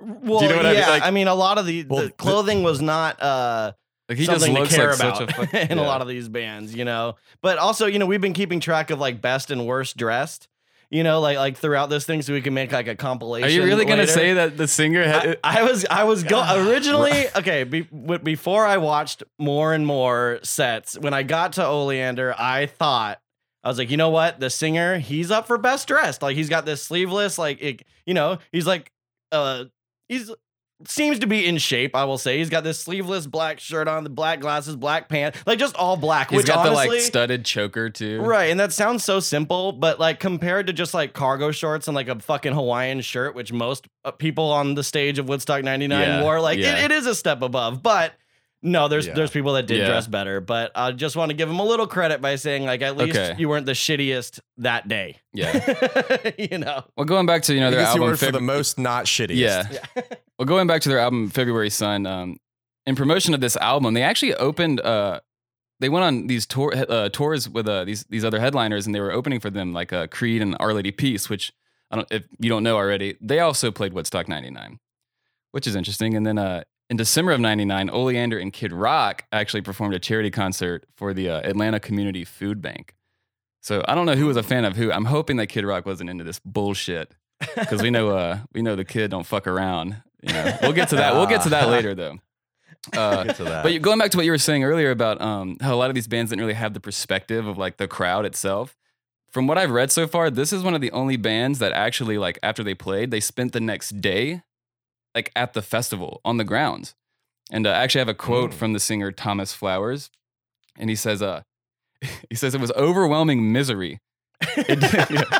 well, know what I mean? yeah, Like- I mean, a lot of the, Well, the the- clothing was not uh, Like he just something looks to care like about such a fuck, (laughs) in a yeah. lot of these bands, you know. But also, you know, we've been keeping track of like best and worst dressed, you know, like like throughout this thing, so we can make like a compilation. Are you really gonna say that the singer had? I, I was I was go (laughs) originally okay be, before I watched more and more sets when I got to Oleander I thought I was like you know what the singer he's up for best dressed like he's got this sleeveless like it, you know he's like uh he's seems to be in shape I will say he's got this sleeveless black shirt on the black glasses black pants like just all black He's which got honestly the like studded choker too. Right, and that sounds so simple, but like compared to just like cargo shorts and like a fucking Hawaiian shirt, which most uh, people on the stage of Woodstock '99 Yeah, wore, like yeah. it, it is a step above. But no, there's Yeah. there's people that did Yeah. dress better. But I just want to give them a little credit by saying like at least Okay. you weren't the shittiest that day. Yeah. (laughs) you know. Well, going back to you know their guess you album were for the most not shittiest. Yeah. (laughs) well, going back to their album February Son, um, in promotion of this album, they actually opened. Uh, they went on these tour uh, tours with uh, these these other headliners, and they were opening for them like uh, Creed and Our Lady Peace, which I don't if you don't know already, they also played Woodstock '99, which is interesting. And then uh, in December of '99, Oleander and Kid Rock actually performed a charity concert for the uh, Atlanta Community Food Bank. So I don't know who was a fan of who. I'm hoping that Kid Rock wasn't into this bullshit because we know uh, we know the kid don't fuck around. You know, we'll get to that. We'll get to that later though. (laughs) Uh, Get to that. but going back to what you were saying earlier about um, how a lot of these bands didn't really have the perspective of like the crowd itself. From what I've read so far, this is one of the only bands that actually like after they played, they spent the next day like at the festival on the grounds. And uh, I actually have a quote Mm. from the singer Thomas Flowers, and he says, "Uh, (laughs) he says it was overwhelming misery." (laughs) Yeah. (laughs)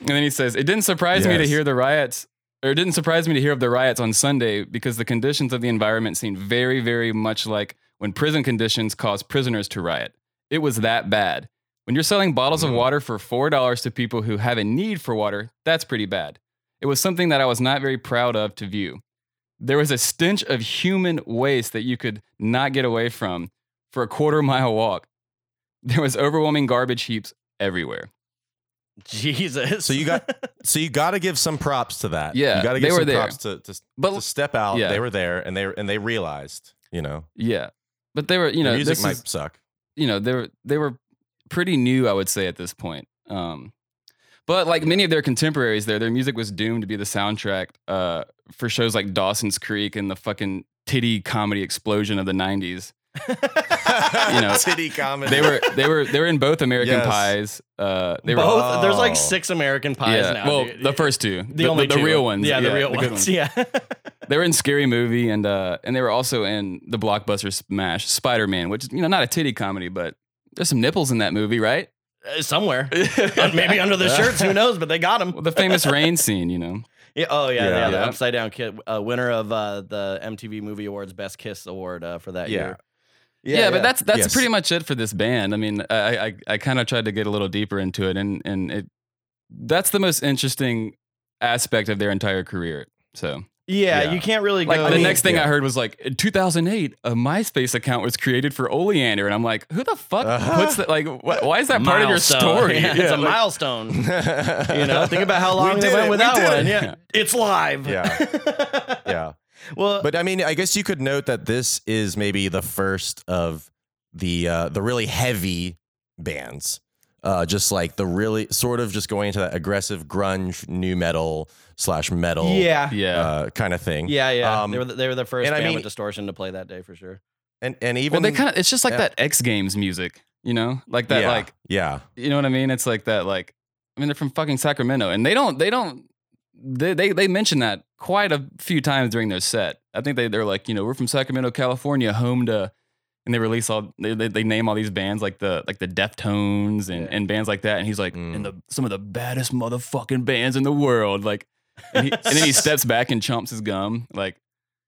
And then he says, "It didn't surprise me to hear the riots, or it didn't surprise me to hear of the riots on Sunday because the conditions of the environment seemed very, very much like when prison conditions cause prisoners to riot. It was that bad. When you're selling bottles of Mm. water for four dollars to people who have a need for water, that's pretty bad. It was something that I was not very proud of to view. There was a stench of human waste that you could not get away from for a quarter (laughs) mile walk. There was overwhelming garbage heaps everywhere. Jesus. So you got (laughs) so you got to give some props to that. Yeah, you got to they give were some there. props to, to But- to step out. yeah. They were there and they and they realized, you know, Yeah, but they were, you the know, music this might is- suck. you know, they were they were pretty new, I would say, at this point. Um, but like many of their contemporaries, there, their music was doomed to be the soundtrack uh, for shows like Dawson's Creek and the fucking titty comedy explosion of the '90s. you know, (laughs) Titty comedy. They were they were they were in both American Yes. Pies. Uh, they Both. were There's like six American pies yeah, now. well, dude. the first two, the, only the, two. real ones, Yeah, the real good ones. Yeah. (laughs) They were in Scary Movie and uh, and they were also in the blockbuster smash Spider Man, which you know not a titty comedy, but there's some nipples in that movie, right? Uh, Somewhere. (laughs) Uh, Maybe under the shirts. Who knows? But they got them. Well, the famous rain scene, you know. (laughs) Yeah, oh yeah, Yeah. yeah, the Yeah. upside down kid, uh, winner of uh, the MTV Movie Awards Best Kiss Award uh, for that Yeah. year. Yeah, but that's that's Yes. pretty much it for this band. I mean, I I, I kind of tried to get a little deeper into it, and and it that's the most interesting aspect of their entire career. So, yeah, Yeah. you can't really like go. the mean, next thing I heard was like in 2008, a MySpace account was created for Oleander, and I'm like, who the fuck Uh-huh. puts that? Like, wh- why is that part of your story? (laughs) Yeah, it's Yeah, a like- milestone. (laughs) You know, think about how long We they went it, without did one. it. Yeah, it's live. Yeah. (laughs) yeah. well, But I mean, I guess you could note that this is maybe the first of the uh, the really heavy bands. Uh, just like the really sort of just going into that aggressive grunge, nu metal slash metal, yeah, yeah. uh, kind of thing. yeah, yeah. Um, they were the, they were the first and I band mean- with distortion to play that day for sure. and and even well, they kind of it's just like yeah. that X Games music, you know, like that, yeah, like yeah, you know what I mean? It's like that, like I mean, they're from fucking Sacramento, and they don't, they don't, they they they mention that quite a few times during their set. I think they they're like, you know, we're from Sacramento, California, home to, and they release all they they, they name all these bands like the like the Deftones and and bands like that, and he's like, Mm. and the some of the baddest motherfucking bands in the world, like, and, he, and then he (laughs) steps back and chomps his gum, like.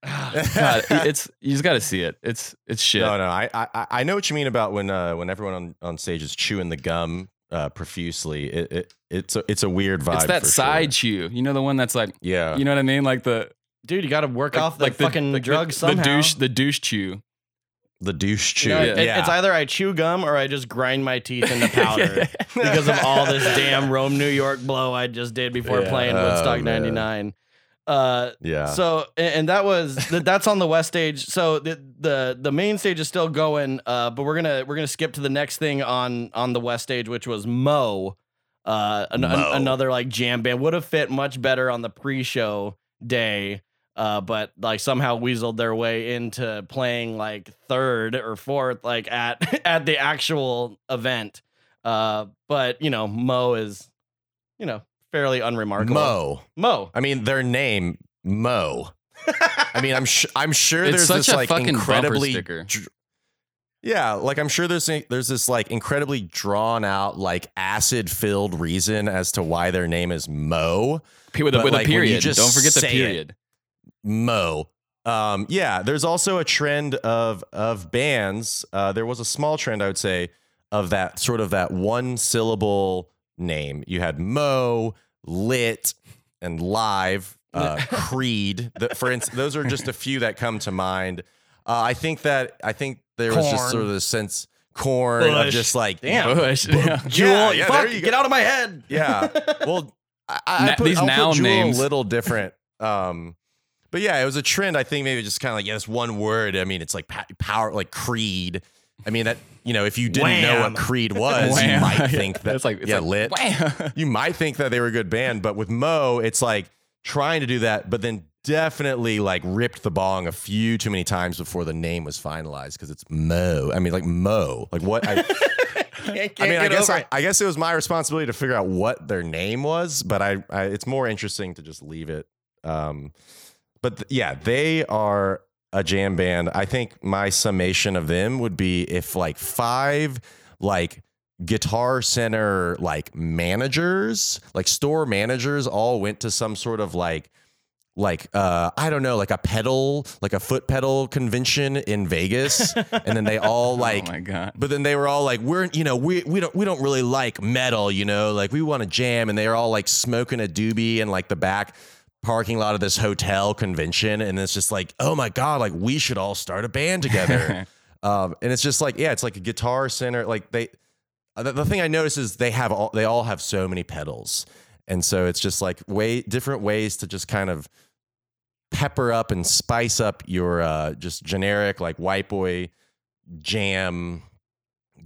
God, (laughs) it's you just got to see it. It's it's shit. No, no, I, I I know what you mean about when uh, when everyone on, on stage is chewing the gum uh, profusely. It, it it's a it's a weird vibe. it's that for side Sure. chew. You know the one that's like, Yeah. you know what I mean, like the Dude, you got to work like, off the fucking the drug the, somehow. The douche, the douche chew. The douche chew. You know, Yeah. it- It's either I chew gum or I just grind my teeth into (laughs) powder because of all this damn (laughs) Rome, New York blow I just did before Yeah. playing Oh, Woodstock man. '99. Uh, yeah. So and and that was that's on the west stage. So the the the main stage is still going. Uh, but we're gonna we're gonna skip to the next thing on on the west stage, which was Mo. Uh, an, an- Mo. another like jam band would have fit much better on the pre-show day. Uh, but like somehow weaseled their way into playing like third or fourth, like at (laughs) at the actual event. Uh, but you know, Mo is, you know, fairly unremarkable. Mo. Mo. I mean, their name Mo. I mean, I'm sh- I'm sure It's there's such this a like fucking incredibly sticker. dr- yeah, like I'm sure there's there's this like incredibly drawn out like acid filled reason as to why their name is Mo. P- With a, with like, a period. just Don't forget the period. it. Mo. Um, yeah, there's also a trend of of bands. Uh, there was a small trend, I would say, of that sort of that one syllable name. You had Mo, Lit, and Live, (laughs) uh, Creed. The, for instance, those are just a few that come to mind. Uh, I think that I think there was just sort of this sense Korn of Bush. just like Damn. Bush. Yeah. Jewel, Yeah, yeah, fuck, there you go. get out of my head. Yeah. (laughs) Well, I, I Na- put, these I'll noun put Jewel names. a little different. Um, but yeah, it was a trend. I think maybe just kind of like yeah, this one word. I mean, it's like power, like creed. I mean that you know if you didn't know what creed was, you might (laughs) think that It's like- it's yeah like, lit. wham. You might think that they were a good band, but with Mo, it's like trying to do that, but then definitely like ripped the bong a few too many times before the name was finalized because it's Mo. I mean, like Mo. Like what? I, (laughs) Can't, I mean, I guess I. I guess it was my responsibility to figure out what their name was, but I, I it's more interesting to just leave it. Um, but th- yeah, they are a jam band. I think my summation of them would be if like five like guitar center like managers, like store managers all went to some sort of like like uh I don't know, like a pedal, like a foot pedal convention in Vegas (laughs) and then they all like oh my god. but then they were all like, "We're, you know, we we don't we don't really like metal, you know, like we want to jam." And they were all like smoking a doobie and like the back parking lot of this hotel convention, and it's just like, "Oh my god, like we should all start a band together." (laughs) um, and it's just like, yeah, it's like a guitar center. Like they, the, the thing I notice is they have all they all have so many pedals, and so it's just like way different ways to just kind of pepper up and spice up your uh, just generic like white boy jam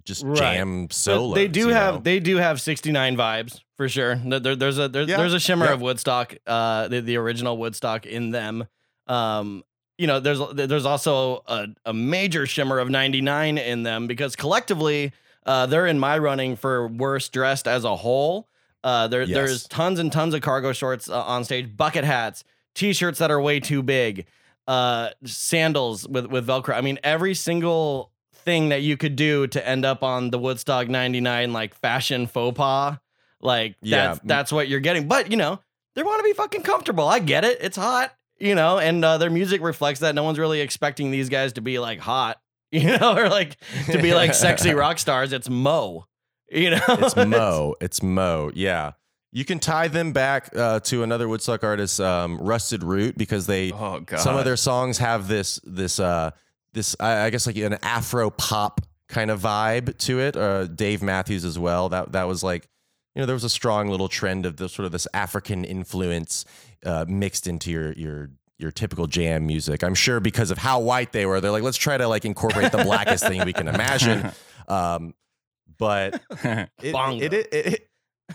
just Right. jam But solos. they do have know? they do have 69 vibes for sure. There, there- there's a there, Yeah, there's a shimmer yeah. of Woodstock, uh, the, the original Woodstock in them. Um, you know, there's there's also a, a major shimmer of 99 in them because collectively, uh, they're in my running for worst dressed as a whole. Uh, there Yes. there's tons and tons of cargo shorts uh, on stage, bucket hats, t-shirts that are way too big, uh, sandals with with Velcro. I mean, every single thing that you could do to end up on the Woodstock 99 like fashion faux pas. Like Yeah. that's that's what you're getting. But you know, they want to be fucking comfortable. I get it. It's hot, you know, and uh, their music reflects that. No one's really expecting these guys to be like hot, (laughs) you know, or like to be like sexy (laughs) rock stars. It's Mo. You know, it's (laughs) Mo. It's Mo. Yeah. You can tie them back uh, to another Woodstock artist, um, Rusted Root, because they Oh god. some of their songs have this this uh this I, I guess like an Afro pop kind of vibe to it. Uh, Dave Matthews as well. That that was like you know there was a strong little trend of this sort of this African influence uh, mixed into your your your typical jam music. I'm sure because of how white they were, they're like let's try to like incorporate the blackest thing we can imagine. (laughs) Um, but it, It, it, it,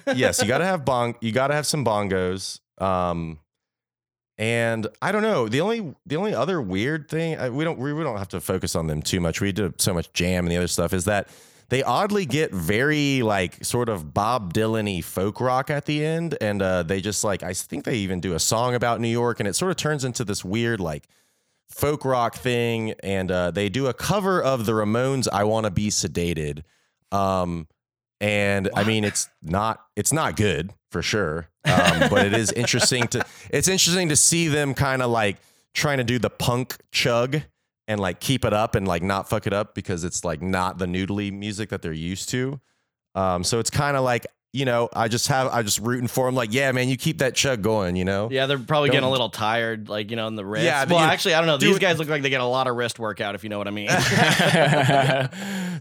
it- yes, you got to have bong. You got to have some bongos. Um, and I don't know. The only the only other weird thing I, we don't we, we don't have to focus on them too much. We do so much jam and the other stuff is that they oddly get very like sort of Bob Dylan-y folk rock at the end, and uh, they just like I think they even do a song about New York, and it sort of turns into this weird like folk rock thing, and uh, they do a cover of the Ramones' "I Want to Be Sedated." Um, and I mean, it's not it's not good for sure, um, but it is interesting to it's interesting to see them kind of like trying to do the punk chug and like keep it up and like not fuck it up because it's like not the noodly music that they're used to. Um, so it's kind of like you know, I just have I just rooting for them. Like, yeah, man, you keep that chug going. You know, Yeah, they're probably getting a little tired, like you know, in the wrist. Yeah, well, actually, I don't know. These guys look like they get a lot of wrist workout, if you know what I mean.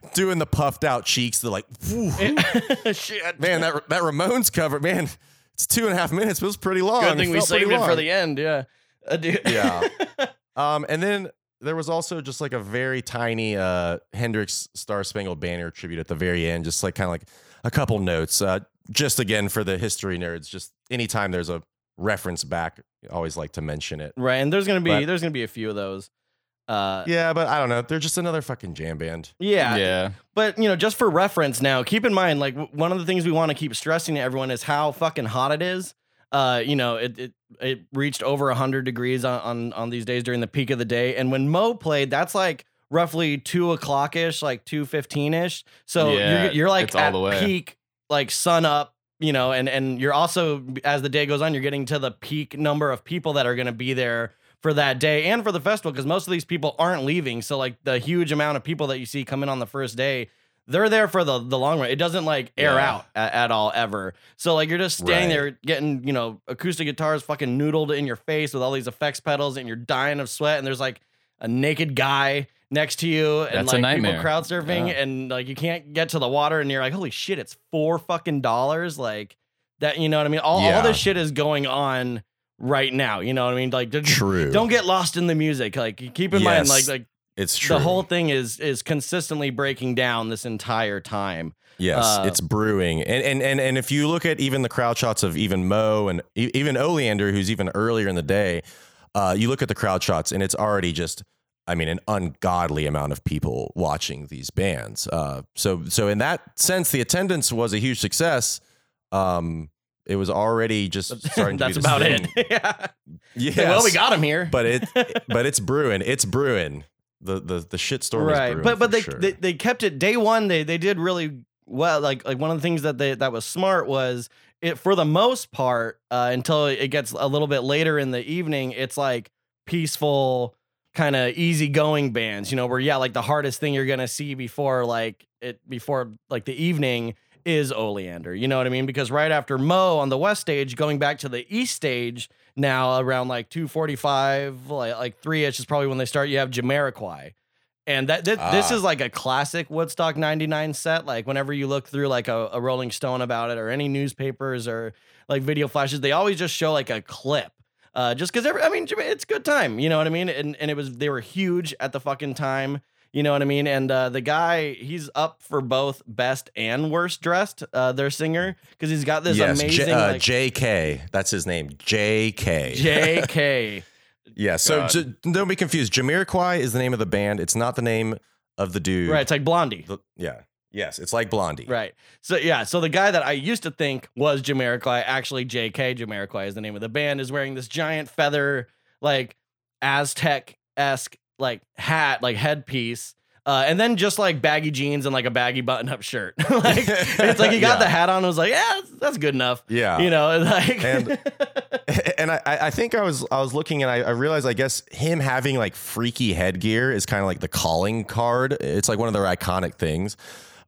(laughs) doing the puffed out cheeks. They're like, (laughs) Shit, man, that that Ramones cover, man, it's two and a half minutes, but it was pretty long. Good thing we saved it for the end. Yeah, uh, dude. Yeah. (laughs) Um, and then there was also just like a very tiny uh, Hendrix Star Spangled Banner tribute at the very end, just like kind of like a couple notes. Uh, just again for the history nerds, just anytime there's a reference back, I always like to mention it. right. And there's gonna be But- there's gonna be a few of those. Uh, Yeah, but I don't know. They're just another fucking jam band. yeah, yeah. But you know, just for reference, now keep in mind, like w- one of the things we want to keep stressing to everyone is how fucking hot it is. Uh, you know, it it, it reached over hundred degrees on, on on these days during the peak of the day, and when Mo played, that's like roughly two o'clock ish, like two fifteen ish. So Yeah, you're you're like all at the way. peak, like sun up. You know, and and you're also as the day goes on, you're getting to the peak number of people that are going to be there for that day and for the festival because most of these people aren't leaving. So like the huge amount of people that you see come in on the first day, they're there for the the long run. It doesn't like air Yeah. out at, at all ever. So like you're just standing Right. there getting you know acoustic guitars fucking noodled in your face with all these effects pedals and you're dying of sweat and there's like a naked guy next to you and That's like people crowd surfing Yeah. and like you can't get to the water and you're like, holy shit, it's four fucking dollars. Like that, you know what I mean? All, all this shit is going on right now. You know what I mean? Like, True. don't get lost in the music. Like, keep in mind, like, like It's true. the whole thing is is consistently breaking down this entire time. Yes, Uh, it's brewing, and, and and and if you look at even the crowd shots of even Mo and even Oleander, who's even earlier in the day, uh, you look at the crowd shots, and it's already just, I mean, an ungodly amount of people watching these bands. Uh, so so in that sense, the attendance was a huge success. Um, it was already just (laughs) starting. to That's be about thing. it. (laughs) yeah. Yes. Well, we got him here. but it (laughs) but it's brewing. It's brewing. The the the shit storm is right but but they, sure. they they kept it day one they they did really well like like one of the things that they that was smart was it for the most part uh until it gets a little bit later in the evening it's like peaceful kind of easygoing bands you know where yeah like the hardest thing you're gonna see before like it before like the evening is oleander you know what i mean because right after mo on the west stage going back to the east stage now around like 245 like, like 3ish is probably when they start you have jamiroquai and that this Ah. is like a classic Woodstock 99 set. Like whenever you look through like a, a Rolling Stone about it or any newspapers or like video flashes, they always just show like a clip. Uh, just because every I mean it's good time, you know what I mean? And and it was they were huge at the fucking time, you know what I mean? And uh, the guy he's up for both best and worst dressed, uh, their singer, because he's got this yes, amazing J- uh, like, J.K. That's his name. J.K. JK. (laughs) Yeah. So j- don't be confused. Jamiroquai is the name of the band. It's not the name of the dude. right, it's like Blondie. The- yeah. Yes. It's like Blondie. Right. So yeah, so the guy that I used to think was Jamiroquai, actually JK Jamiroquai is the name of the band, is wearing this giant feather, like Aztec esque like hat, like headpiece. Uh, and then just like baggy jeans and like a baggy button up shirt. (laughs) like it's like he got Yeah. the hat on and was like, yeah, that's, that's good enough. Yeah. You know, (laughs) like And- (laughs) and I, I think I was I was looking and I, I realized I guess him having like freaky headgear is kind of like the calling card. It's like one of their iconic things.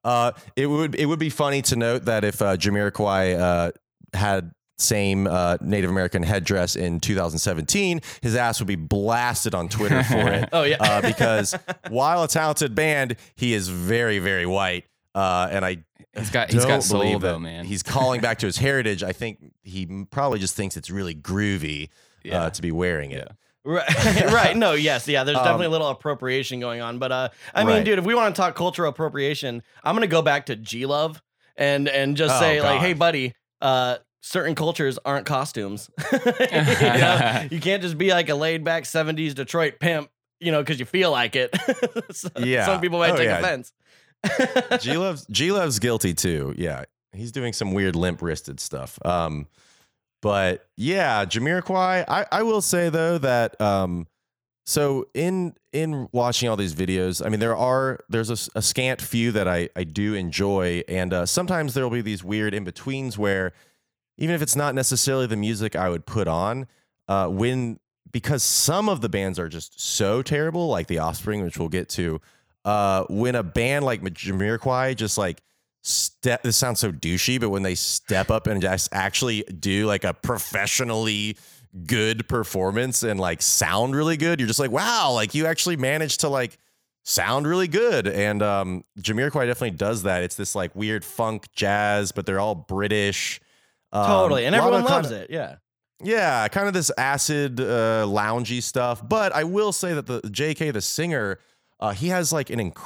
Uh, it would it would be funny to note that if uh, Jamiroquai uh, had same uh, Native American headdress in 2017, his ass would be blasted on Twitter for it. (laughs) Oh, yeah. uh, because while a talented band, he is very very white. Uh, and I He's got he's got soul believe though, man. He's calling back to his heritage. I think he probably just thinks it's really groovy Yeah. uh, to be wearing it. Right, (laughs) right. No, yes, yeah. There's Um, definitely a little appropriation going on, but uh, I mean, Right. dude, if we want to talk cultural appropriation, I'm gonna go back to G Love and and just Oh, say like, hey, buddy, uh, certain cultures aren't costumes. (laughs) (laughs) you, know? You can't just be like a laid back '70s Detroit pimp, you know, because you feel like it. (laughs) So- Yeah. some people might Oh, take yeah. offense. G loves G loves guilty too. Yeah, he's doing some weird limp wristed stuff. Um, but yeah, Jamiroquai. I I will say though that um, so in in watching all these videos, I mean there are there's a scant few that I I do enjoy, and uh, sometimes there will be these weird in betweens where even if it's not necessarily the music I would put on, uh, when because some of the bands are just so terrible, like The Offspring, which we'll get to. Uh, when a band like Jamiroquai just like step, this sounds so douchey, but when they step up and just actually do like a professionally good performance and like sound really good, you're just like, wow, like you actually managed to like sound really good. And um, Jamiroquai definitely does that. It's this like weird funk jazz, but they're all British. Um, totally, and everyone loves kinda- it. Yeah. yeah, kind of this acid, uh, loungy stuff. But I will say that the J.K. the singer, uh, he has like an inc-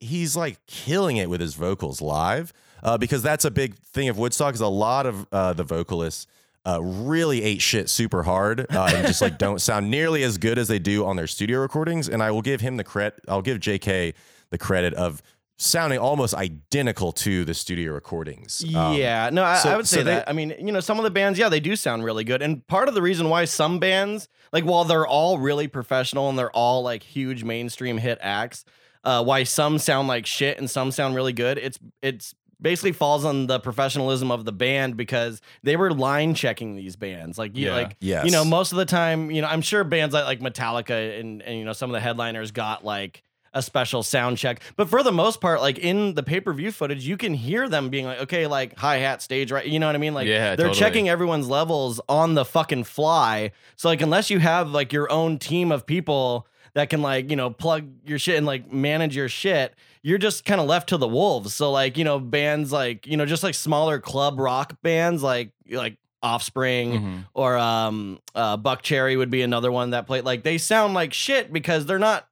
he's like killing it with his vocals live uh, because that's a big thing of Woodstock. Is a lot of uh, the vocalists uh, really ate shit super hard uh, and just like don't sound nearly as good as they do on their studio recordings. And I will give him the credit. I'll give J.K. the credit of sounding almost identical to the studio recordings. Um, yeah, no, I, so- I would say so they- that. I mean, you know, some of the bands, yeah, they do sound really good. And part of the reason why some bands, like, while they're all really professional and they're all like huge mainstream hit acts, uh, why some sound like shit and some sound really good, it's it's basically falls on the professionalism of the band because they were line checking these bands. Like, you Yeah. like, Yes. you know, most of the time, you know, I'm sure bands like like Metallica and and you know some of the headliners got like a special sound check. But for the most part, like in the pay per view footage, you can hear them being like, okay, like hi hat stage, right? You know what I mean? Like Yeah, they're totally. checking everyone's levels on the fucking fly. So like unless you have like your own team of people that can like you know plug your shit and like manage your shit you're just kind of left to the wolves so like you know bands like you know just like smaller club rock bands like like offspring Mhm. or um uh Buckcherry would be another one that played like they sound like shit because they're not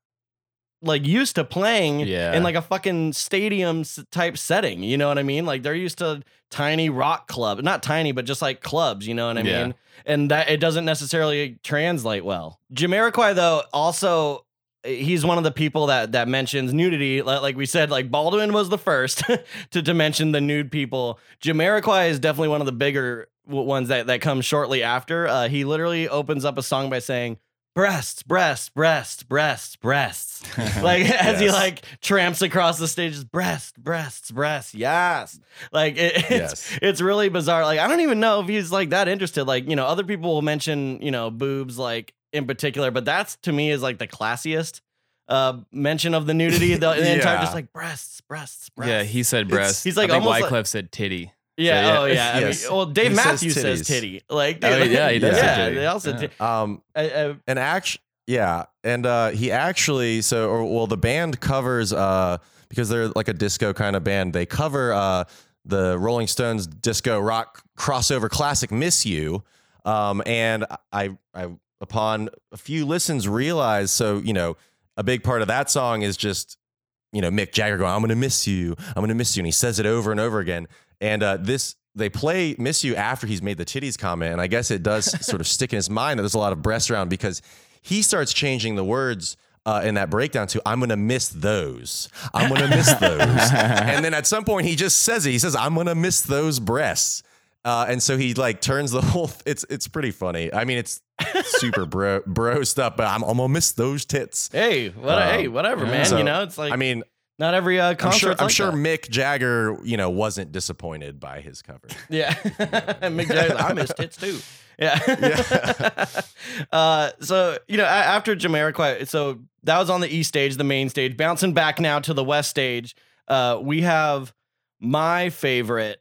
like used to playing Yeah. in like a fucking stadium type setting you know what i mean? Like they're used to tiny rock club not tiny but just like clubs you know what i Yeah. mean? And that it doesn't necessarily translate well. Jamiroquai though also he's one of the people that that mentions nudity like, like we said like baldwin was the first (laughs) to, to mention the nude people. Jamiroquai is definitely one of the bigger ones that that comes shortly after. Uh, he literally opens up a song by saying breasts breasts breasts breasts breasts. (laughs) Like as he like tramps across the stage just breasts breasts breasts yes. Like it, (laughs) it's Yes. it's really bizarre. Like i don't even know if he's like that interested. Like you know other people will mention you know boobs like in particular but that's to me is like the classiest uh mention of the nudity. The, the entire just (laughs) like breasts breasts breasts Yeah, he said breast. he's like I think almost like- said titty. Yeah, so, yeah. oh yeah I mean, well dave He matthews says, titties. titty like Oh, yeah, he does yeah titty. they also Yeah. ti- Um, uh, uh, and act yeah and uh he actually so or well the band covers uh because they're like a disco kind of band they cover uh the rolling stones disco rock crossover classic miss you um and i i upon a few listens realized so you know a big part of that song is just you know mick jagger going i'm gonna miss you i'm gonna miss you and he says it over and over again and uh this they play miss you after he's made the titties comment and i guess it does (laughs) sort of stick in his mind that there's a lot of breasts around because he starts changing the words uh, in that breakdown to i'm gonna miss those. I'm gonna miss those. (laughs) And then at some point he just says it. He says i'm gonna miss those breasts. Uh, and so he like turns the (laughs) whole it's it's pretty funny. I mean it's super bro bro stuff but i'm, I'm gonna miss those tits. Hey what Um, hey whatever man so, you know it's like i mean not every uh i'm concert sure i'm like sure that. mick jagger you know wasn't disappointed by his cover Yeah. (laughs) Mick Jagger, I missed tits too. Yeah. (laughs) uh, so, you know, after Jamiroquai, so that was on the east stage, the main stage. Bouncing back now to the west stage, uh, we have my favorite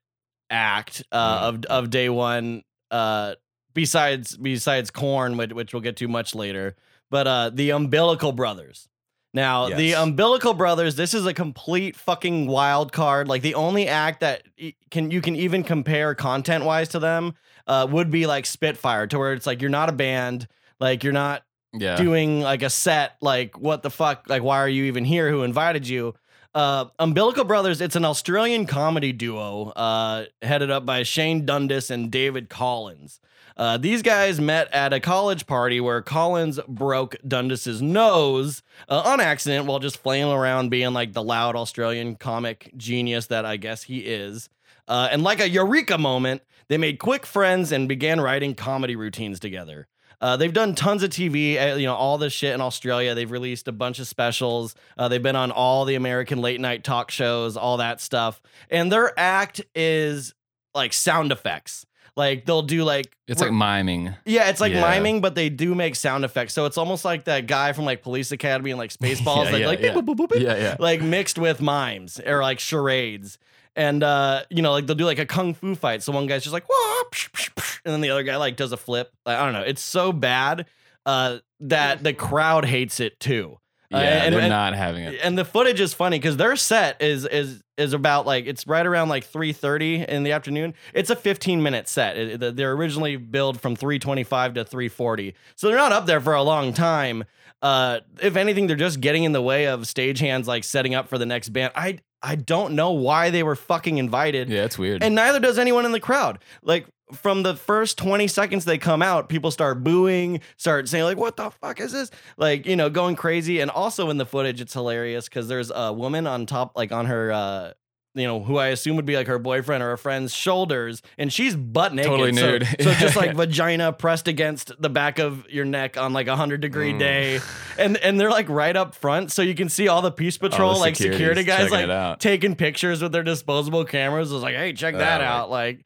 act uh, of of day one, uh, besides besides Korn, which, which we'll get to much later, but uh, the Umbilical Brothers. Now, the Umbilical Brothers, this is a complete fucking wild card. Like the only act that can you can even compare content wise to them uh, would be like Spitfire, to where it's like you're not a band, like you're not Yeah. doing like a set. Like what the fuck? Like why are you even here? Who invited you? Uh, Umbilical Brothers, it's an Australian comedy duo uh, headed up by Shane Dundas and David Collins. Uh, these guys met at a college party where Collins broke Dundas's nose uh, on accident while just flailing around being like the loud Australian comic genius that I guess he is. Uh, and like a eureka moment, they made quick friends and began writing comedy routines together. Uh, they've done tons of TV, uh, you know, all this shit in Australia. They've released a bunch of specials. Uh, they've been on all the American late night talk shows, all that stuff. And their act is like sound effects. Like they'll do like It's like miming. yeah, it's like Yeah. miming, but they do make sound effects. So it's almost like that guy from like Police Academy and like (laughs) Spaceballs, Yeah, like yeah, like yeah. beep, boop, boop, boop, Yeah, yeah. like mixed with mimes or like charades. And uh, you know, like they'll do like a kung fu fight. So one guy's just like, Wah, psh, psh, psh," and then the other guy like does a flip. Like, I don't know. It's so bad uh, that the crowd hates it too. Yeah, Uh, and- they're and- not having it. And the footage is funny because their set is is is about like it's right around like 3:30 in the afternoon. It's a 15 minute set. It- it- they're originally billed from 325 to 340. So they're not up there for a long time. Uh if anything they're just getting in the way of stagehands like setting up for the next band. I I don't know why they were fucking invited. Yeah, it's weird. And neither does anyone in the crowd. Like from the first 20 seconds they come out, people start booing, start saying like, "What the fuck is this?" Like, you know, going crazy. And also in the footage it's hilarious cuz there's a woman on top like on her uh you know, who I assume would be like her boyfriend or her friend's shoulders, and she's butt naked. Totally nude. So, just like (laughs) vagina pressed against the back of your neck on like a hundred degree Mm. day, and and they're like right up front, so you can see all the peace patrol, like security guys, like taking pictures with their disposable cameras. I was like, hey, check that Oh, out. Like,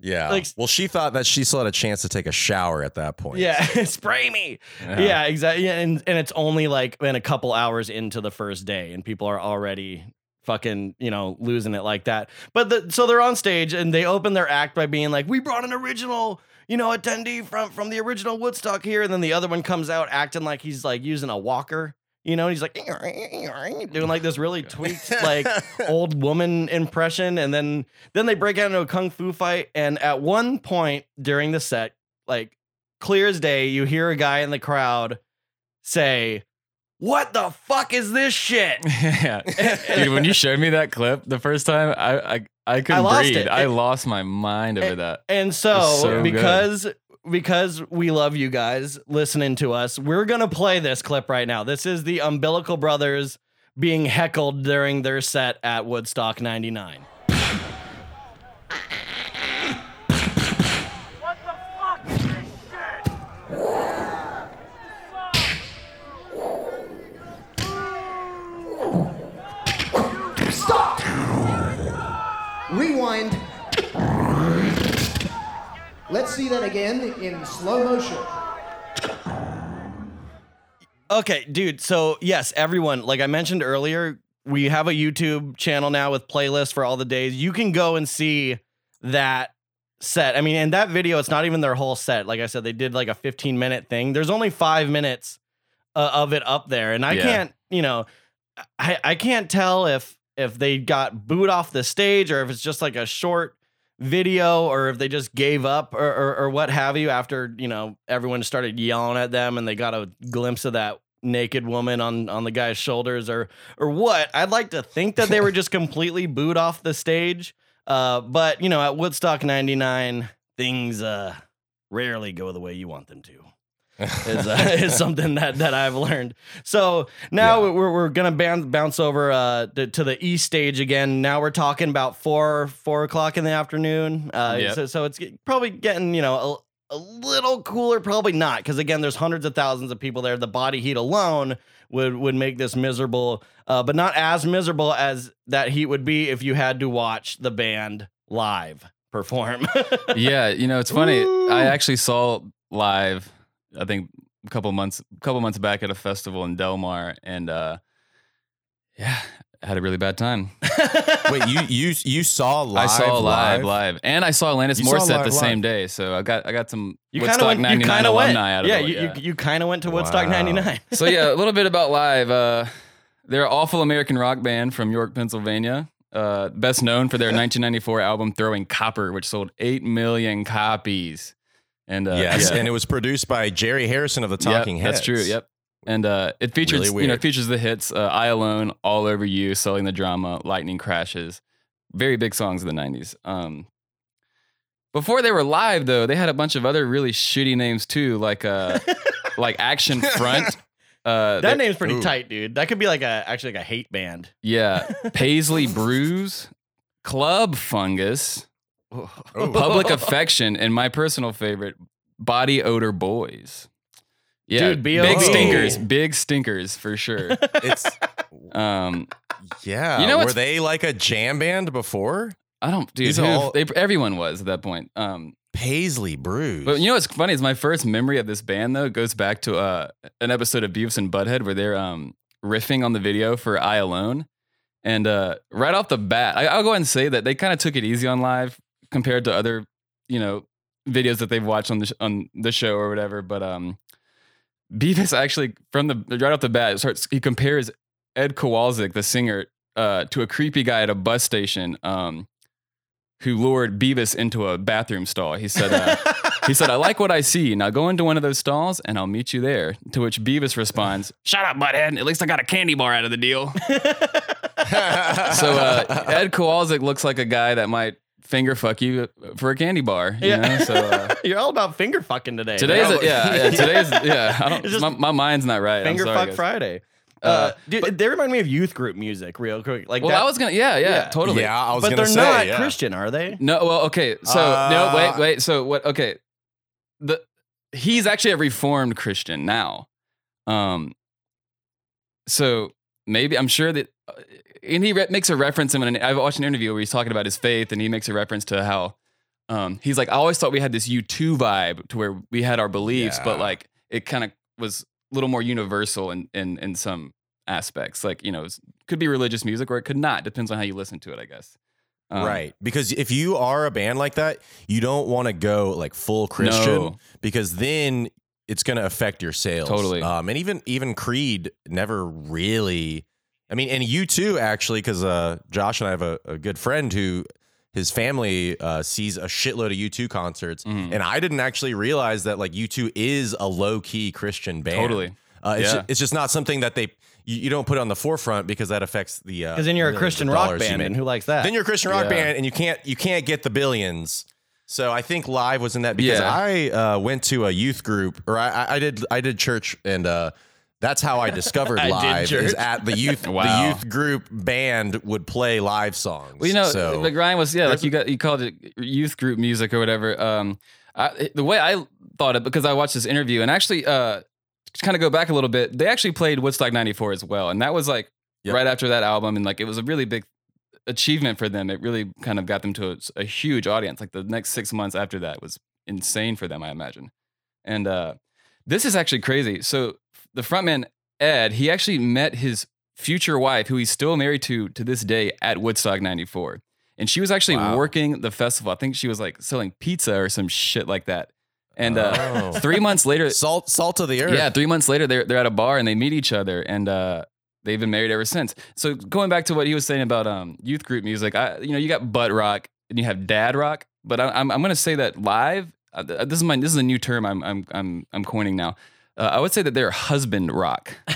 Yeah. Like- well, she thought that she still had a chance to take a shower at that point. Yeah, (laughs) spray me. Yeah, exactly. Yeah, and and it's only like been a couple hours into the first day, and people are already fucking you know losing it like that. But the, so they're on stage and they open their act by being like, "We brought an original." You know, attendee from from the original Woodstock here, and then the other one comes out acting like he's like using a walker. You know, he's like doing like this really tweaked (laughs) like old woman impression, and then then they break out into a kung fu fight. And at one point during the set, like clear as day, you hear a guy in the crowd say, "What the fuck is this shit?" (laughs) yeah, dude. When you showed me that clip the first time, I I, I couldn't lost breathe. it. I It- lost my mind over that. And so, so good. Because we love you guys listening to us, we're gonna play this clip right now. This is the Umbilical Brothers being heckled during their set at Woodstock '99. See that again in slow motion. Okay, dude. So yes, everyone, like I mentioned earlier, we have a YouTube channel now with playlists for all the days. You can go and see that set. I mean, in that video, it's not even their whole set. Like I said, they did like a 15 minute thing. There's only five minutes uh, of it up there, and I Yeah. can't, you know, I I can't tell if if they got booed off the stage or if it's just like a short video or if they just gave up or, or, or what have you after you know everyone started yelling at them and they got a glimpse of that naked woman on on the guy's shoulders or or what? I'd like to think that they were just completely booed off the stage uh but you know at woodstock 99 things uh rarely go the way you want them to is, uh, (laughs) is something that that I've learned. So now we're we're gonna bounce bounce over uh to, to the east stage again. Now we're talking about four four o'clock in the afternoon. Uh, Yep. so so it's probably getting you know a, a little cooler. Probably not because again, there's hundreds of thousands of people there. The body heat alone would would make this miserable, uh, but not as miserable as that heat would be if you had to watch the band live perform. (laughs) yeah, you know, it's funny. I actually saw live. I think a couple months, a couple months back at a festival in Delmar, and uh, yeah, I had a really bad time. Wait, you you you saw live? I saw live, live, and I saw Alanis You saw Morissette live, the same day. So I got I got some You kind of Woodstock went. 99 kind of went. out of yeah, it. you, yeah. you you kind of went to Woodstock Wow. '99. (laughs) so yeah, a little bit about live. Uh, they're an awful American rock band from York, Pennsylvania. Uh, best known for their (laughs) 1994 album "Throwing Copper," which sold eight million copies. And uh, yes, yeah. and it was produced by Jerry Harrison of the Yep, Talking Heads. That's true. Yep. And uh, it features, Really you know, it features the hits uh, "I Alone," "All Over You," "Selling the Drama," "Lightning Crashes," very big songs of the '90s. Um, before they were live, though, they had a bunch of other really shitty names too, like uh, (laughs) like Action Front. (laughs) Uh, that name's pretty Ooh. tight, dude. That could be like a actually like a hate band. yeah, (laughs) Paisley Brews, Club Fungus. Public (laughs) Affection, and my personal favorite, Body Odor Boys. Yeah, Dude, big stinkers, big stinkers for sure. It's (laughs) Um, yeah. You know were they like a jam band before? I don't, dude. Who, all- they, everyone was at that point. Um, Paisley Brews. but you know what's funny is my first memory of this band though goes back to uh, an episode of Beavis and Butthead where they're um, riffing on the video for "I Alone," and uh, right off the bat, I, I'll go ahead and say that they kind of took it easy on live compared to other, you know, videos that they've watched on the sh- on the show or whatever. But um, Beavis actually from the right off the bat starts he compares Ed Kowalczyk, the singer, uh, to a creepy guy at a bus station. Um, who lured Beavis into a bathroom stall. He said, uh, he said, I like what I see. Now go into one of those stalls and I'll meet you there. To which Beavis responds, (laughs) Shut up, butthead. At least I got a candy bar out of the deal. (laughs) so uh, Ed Kowalczyk looks like a guy that might finger fuck you for a candy bar. You Yeah. know? So uh, (laughs) You're all about finger fucking today. today's, man. a, yeah, yeah, (laughs) today's, yeah. I don't, (laughs) just my, my mind's not right. I'm finger sorry, fuck guys. Friday. Uh, Uh, dude, they remind me of youth group music, real quick. Like Well, that, I was gonna, yeah, yeah, Yeah. totally. yeah, I was but gonna they're say not yeah. Christian, are they? No, well, okay. So no, Uh, wait, wait. So what? Okay, the he's actually a reformed Christian now. Um, so maybe I'm sure that, uh, and he re- makes a reference in an. I've watched an interview where he's talking about his faith, and he makes a reference to how Um, he's like, I always thought we had this U2 vibe to where we had our beliefs, but like it kind of was a little more universal in in in some aspects. Like you know, it could be religious music or it could not. Depends on how you listen to it, I guess. Um, right. Because if you are a band like that, you don't want to go like full Christian No. because then it's going to affect your sales. Totally. Um, and even even Creed never really. I mean, and you too, actually, because uh, Josh and I have a, a good friend who his family uh, sees a shitload of U2 concerts, Mhm. and I didn't actually realize that like U2 is a low key Christian band. Totally. Uh, it's, Yeah. ju- it's just not something that they you, you don't put it on the forefront because that affects the uh, Because then you're a Christian rock band, and who likes that? Then you're a Christian rock Yeah. band, and you can't you can't get the billions. So I think live was in that because Yeah. I uh, went to a youth group, or I, I- I did I did church, and uh, that's how I discovered (laughs) I live is at the youth Wow. the youth group band would play live songs. Well, you know, so like Ryan was, yeah, like you got you called it youth group music or whatever. Um, I, the way I thought it because I watched this interview and actually, uh, to kind of go back a little bit, they actually played Woodstock '94 as well, and that was like Yep. right after that album, and like it was a really big achievement for them. It really kind of got them to a, a huge audience. Like the next six months after that was insane for them, I imagine. And uh, this is actually crazy. So the frontman Ed, he actually met his future wife, who he's still married to to this day, at Woodstock '94, and she was actually Wow. working the festival. I think she was like selling pizza or some shit like that. And uh, Oh. three months later, (laughs) salt salt of the earth. yeah, three months later, they're they're at a bar and they meet each other, and uh, they've been married ever since. So going back to what he was saying about um, youth group music, I you know you got butt rock and you have dad rock, but I, I'm I'm gonna say that live. Uh, this is my this is a new term I'm I'm I'm I'm coining now. Uh, I would say that they're husband rock. (laughs) you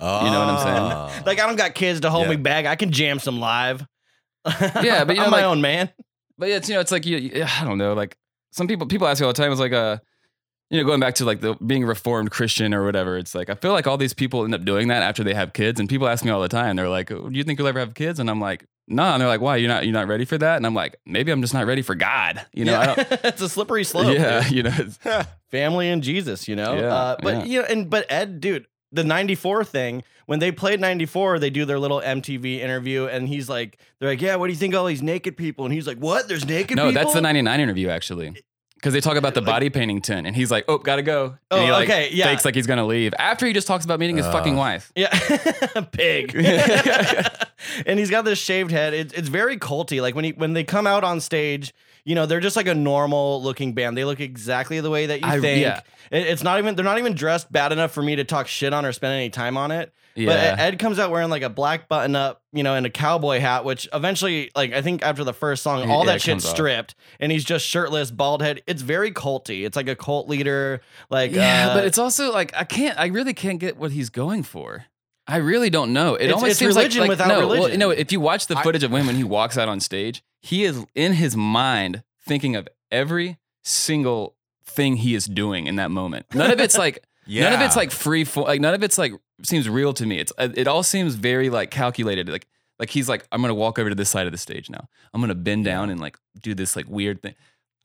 know what I'm saying? like I don't got kids to hold Yeah. me back. I can jam some live. Yeah, but you (laughs) know, I'm my like- own man. But yeah, it's you know, it's like you, you- I don't know, like some people people ask me all the time. It's like uh, you know, going back to like the being a reformed Christian or whatever. It's like I feel like all these people end up doing that after they have kids, and people ask me all the time. They're like, "Do you think you'll ever have kids?" And I'm like, "No." And they're like, "Why? You're not you're not ready for that?" And I'm like, "Maybe I'm just not ready for God." You know, I don't. (laughs) it's a slippery (laughs) slope. yeah, dude. you know, it's- (laughs) family and Jesus, you know. Yeah, uh, but yeah. you know, and but Ed, dude, the '94 thing. When they played '94, they do their little MTV interview, and he's like, "They're like, yeah, what do you think of all these naked people?" And he's like, "What? There's naked people. no, people?" that's the '99 interview actually. Because they talk about the body painting tent, and he's like, "Oh, gotta go." Oh, he like okay, yeah. fakes like he's gonna leave after he just talks about meeting his fucking wife. Yeah, (laughs) pig. (laughs) (laughs) and he's got this shaved head. It's it's very culty. Like when he when they come out on stage, you know, they're just like a normal looking band. They look exactly the way that you I- think. yeah. It- it's not even they're not even dressed bad enough for me to talk shit on or spend any time on it. But Ed comes out wearing like a black button up, you know, and a cowboy hat, which eventually, like I think after the first song, all Yeah, that it shit's comes off. stripped, and he's just shirtless, bald head. It's very culty. It's like a cult leader. Like Yeah, uh, but it's also like I can't. I really can't get what he's going for. I really don't know. It It's- almost it's seems religion like, like without no, Well, religion. you know, if you watch the I- footage of him when he walks out on stage, he is in his mind thinking of every single thing he is doing in that moment. None of it's like (laughs) yeah. none of it's like free for like none of it's like seems real to me. It's uh, it all seems very like calculated. Like like he's like I'm gonna walk over to this side of the stage now. I'm gonna bend down and like do this like weird thing.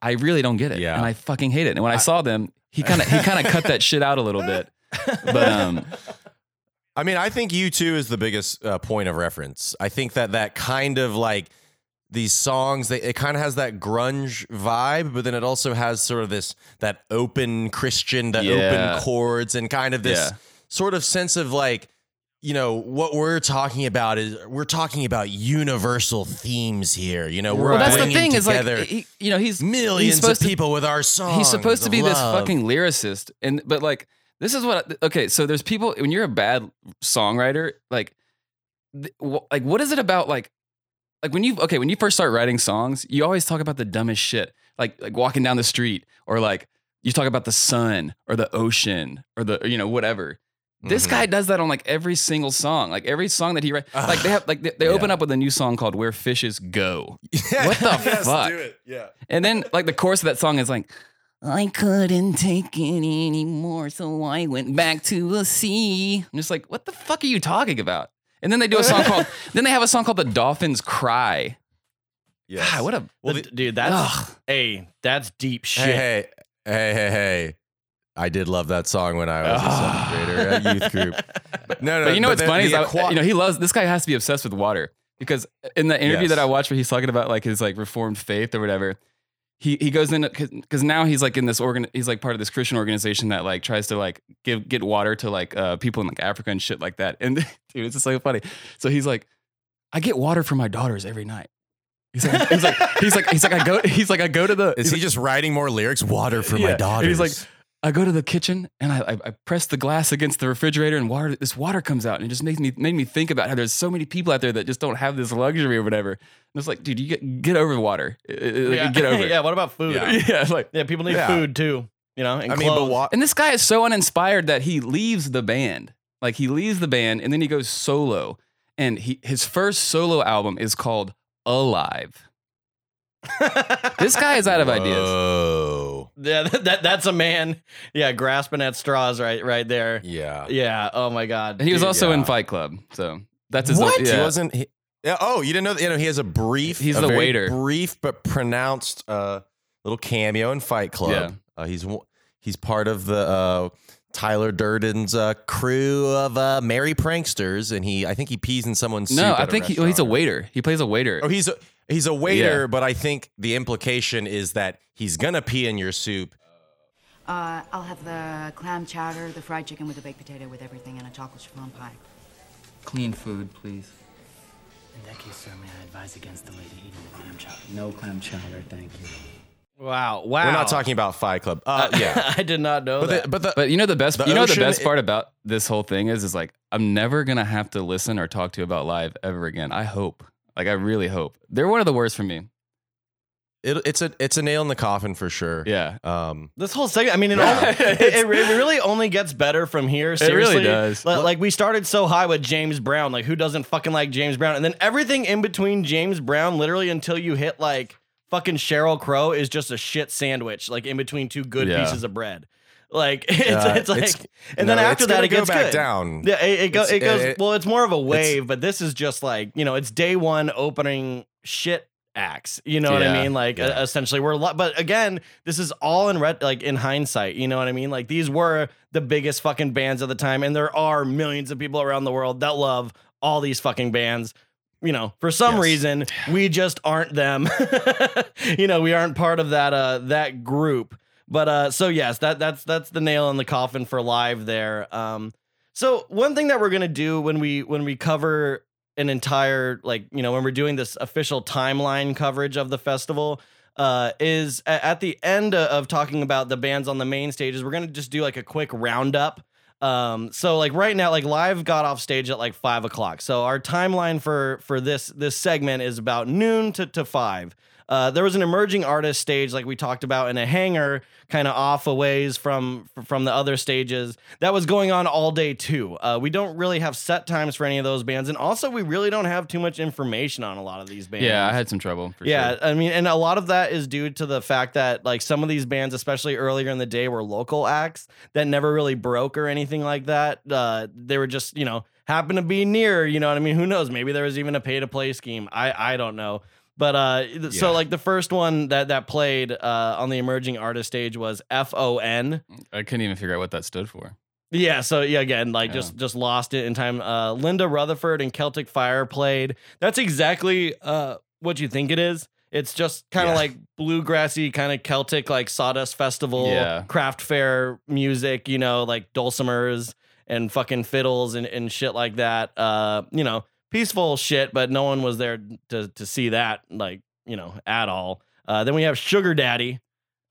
I really don't get it, Yeah. and I fucking hate it. And when I, saw them, he kind of he kind of cut that shit out a little bit. But um, (laughs) I mean, I think U2 is the biggest uh, point of reference. I think that that kind of like these songs, they, it kind of has that grunge vibe, but then it also has sort of this that open Christian, the Yeah. open chords, and kind of this Yeah. sort of sense of like, you know, what we're talking about is we're talking about universal themes here. You know, we're well, that's the thing is like together he, you know he's millions he's of supposed to- people with our songs. he's supposed to be this fucking lyricist and but like this is what okay so there's people when you're a bad songwriter like like what is it about like like when you okay when you first start writing songs you always talk about the dumbest shit like like walking down the street or like you talk about the sun or the ocean or the you know whatever this Mhm. guy does that on like every single song like every song that he writes like they have like they, they open up with a new song called where fishes go Yeah. What the (laughs) Yes, fuck? do it. Yeah. and then like the chorus of that song is like I couldn't take it anymore, so I went back to the sea. I'm just like, what the fuck are you talking about? And then they do a song (laughs) called, then they have a song called The Dolphins Cry. Yeah. God, what a, Well, The- the- dude, that's Ugh. hey, that's deep shit. Hey, hey, hey, hey, hey. I did love that song when I was a seventh grader at youth group. But (laughs) no, no. but you know what's the- funny is, the I, you know, he loves, this guy has to be obsessed with water because in the interview Yes. that I watched where he's talking about like his like reformed faith or whatever, he he goes in because now he's like in this organ. He's like part of this Christian organization that like tries to like give get water to like uh, people in like Africa and shit like that. And (laughs) dude, it's just so funny. So he's like, I get water for my daughters every night. He's like, he's like, he's like, he's like, I go, (laughs) he's like, I go to the. Is he just writing more lyrics? Water for my daughters. And he's like, I go to the kitchen and I, I, I press the glass against the refrigerator and water. This water comes out and it just makes me made me think about how there's so many people out there that just don't have this luxury or whatever. And it's like, dude, you get get over the water. Like, yeah. Get over (laughs) it. yeah. What about food? (laughs) yeah. Yeah, like people need Yeah. food too. You know, and I mean, but clothes. wa- and this guy is so uninspired that he leaves the band. Like he leaves the band and then he goes solo. And he his first solo album is called Alive. (laughs) This guy is out of ideas. Whoa. Yeah, (laughs) that, that that's a man. Yeah, grasping at straws right right there. Yeah. Yeah. Oh my god. And he was Dude, also in. Fight Club. So that's his What? Yeah. He wasn't. He, yeah. Oh, you didn't know that? You know, he has a brief. He's a the very waiter. Brief but pronounced uh, little cameo in Fight Club. Yeah. Uh, he's he's part of the uh, Tyler Durden's uh, crew of uh, merry pranksters, and he I think he pees in someone's No, soup I think he, well, he's a waiter. He plays a waiter. Oh, he's a he's a waiter, Yeah. but I think the implication is that he's gonna pee in your soup. Uh, I'll have the clam chowder, the fried chicken with the baked potato with everything, and a chocolate chiffon pie. Clean food, please. In that case, sir, may I advise against the lady eating the clam chowder? No clam chowder, thank you. Wow. Wow. We're not talking about Fight Club. Uh, (laughs) yeah, I did not know but that. the, but the But you know the best. The you know ocean the best i- part about this whole thing is, is like I'm never gonna have to listen or talk to you about live ever again. I hope. Like I really hope. They're one of the worst for me. it, it's a it's a nail in the coffin for sure. Yeah. Um, This whole segment, I mean, it, Yeah. only, (laughs) it, it really only gets better from here. It really Seriously, does. Like, like, we started so high with James Brown. Like, who doesn't fucking like James Brown? And then everything in between James Brown, literally until you hit like fucking Sheryl Crow, is just a shit sandwich. Like in between two good Yeah. pieces of bread. Like (laughs) it's, Uh, it's like, it's- and no, then after that it go gets back good. down. Yeah, it, it, go, it goes. it- well, it's more of a wave, but this is just like you know, it's day one opening shit acts. You know what I mean? Like yeah. uh, essentially, we're. Lo- but again, this is all in red. Like in hindsight, you know what I mean? Like these were the biggest fucking bands of the time, and there are millions of people around the world that love all these fucking bands. You know, for some Yes. reason, we just aren't them. (laughs) you know, we aren't part of that uh that group. But uh so yes, that that's that's the nail in the coffin for live there. Um so one thing that we're to do when we when we cover an entire like, you know, when we're doing this official timeline coverage of the festival uh is at the end of talking about the bands on the main stages, we're to just do like a quick roundup um, so like right now, like live got off stage at like five o'clock. So our timeline for for this this segment is about noon to to five. Uh, there was an emerging artist stage, like we talked about, in a hangar, kind of off a ways from from the other stages. That was going on all day too. Uh, we don't really have set times for any of those bands, and also we really don't have too much information on a lot of these bands. Yeah, I had some trouble. Yeah, sure. I mean, and a lot of that is due to the fact that like some of these bands, especially earlier in the day, were local acts that never really broke or anything like that. Uh, they were just you know happen to be near. You know what I mean? Who knows? Maybe there was even a pay to play scheme. I I don't know. But uh, th- so like the first one that that played uh, on the emerging artist stage was F O N. I couldn't even figure out what that stood for. Yeah, so yeah, again, like Yeah. just just lost it in time. Uh, Linda Rutherford and Celtic Fire played. That's exactly uh what you think it is. It's just kind of Yeah. like bluegrassy, kind of Celtic, like Sawdust Festival, Yeah. craft fair music. You know, like dulcimers and fucking fiddles and, and shit like that. Uh, you know, peaceful shit, but no one was there to to see that, like you know, at all. Uh, then we have Sugar Daddy.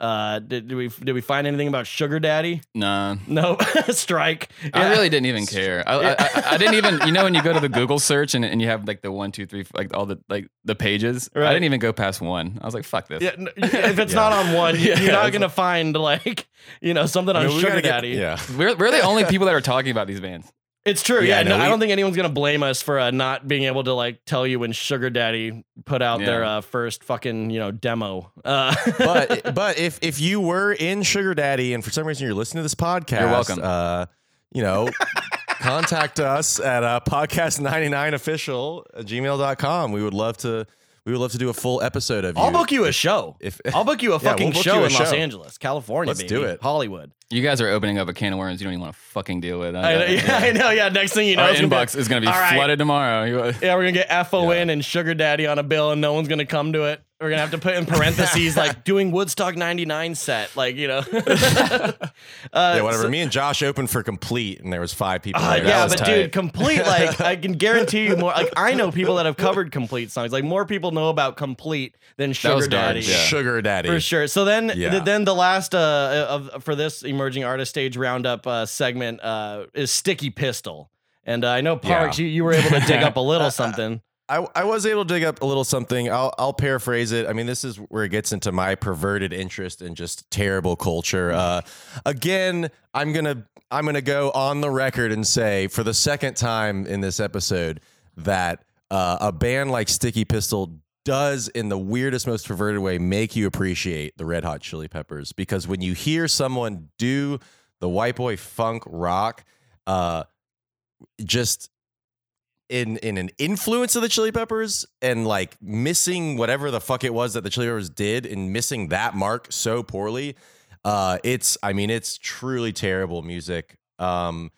Uh, did, did we did we find anything about Sugar Daddy? Nah. No, (laughs) strike. I Yeah. really didn't even care. I, I, I, I didn't even, you know, when you go to the Google search and, and you have like the one, two, three, like all the like the pages. Right. I didn't even go past one. I was like, fuck this. Yeah, if it's not on one, (laughs) you- Yeah, you're not gonna find like you know something I on mean, Sugar gotta get- Daddy. yeah. We're, we're the only people that are talking about these bands. It's true. Yeah, Yeah, no, no, I don't think anyone's gonna blame us for uh, not being able to like tell you when Sugar Daddy put out their uh, first fucking you know demo. Uh, (laughs) but but if if you were in Sugar Daddy and for some reason you're listening to this podcast, You're welcome. Uh, you know, (laughs) contact us at uh, podcast99official at gmail.com. We would love to we would love to do a full episode of you. I'll book you a show. If I'll book you a (laughs) Yeah, fucking we'll show you a in Los. Angeles, California, Let's baby. do it. Hollywood. You guys are opening up a can of worms you don't even want to fucking deal with. I know, yeah, I know. Yeah, next thing you know, Our it's gonna be- inbox is going to be All right. flooded tomorrow. Yeah, we're gonna get FON and Sugar Daddy on a bill, and no one's gonna come to it. We're gonna have to put in parentheses like (laughs) doing Woodstock '99 set, like you know. (laughs) uh, yeah, whatever. so- Me and Josh opened for complete, and there was five people. Uh, there. That yeah, was but tight. dude, complete like I can (laughs) guarantee you more. Like I know people that have covered complete songs. Like more people know about complete than Sugar was Daddy. yeah. Sugar Daddy. For sure. So then, Yeah. th- then the last uh, of for this emerging artist stage roundup uh, segment uh, is Sticky Pistol, and uh, I know Parks, Yeah. you, you were able to dig up a (laughs) little something. I, I was able to dig up a little something. I'll, I'll paraphrase it. I mean, this is where it gets into my perverted interest in just terrible culture. Uh, again, I'm gonna I'm gonna go on the record and say for the second time in this episode that uh, a band like Sticky Pistol does, in the weirdest, most perverted way, make you appreciate the Red Hot Chili Peppers because when you hear someone do the white boy funk rock, uh, just in in an influence of the Chili Peppers and like missing whatever the fuck it was that the Chili Peppers did and missing that mark so poorly. Uh, it's I mean it's truly terrible music. Um,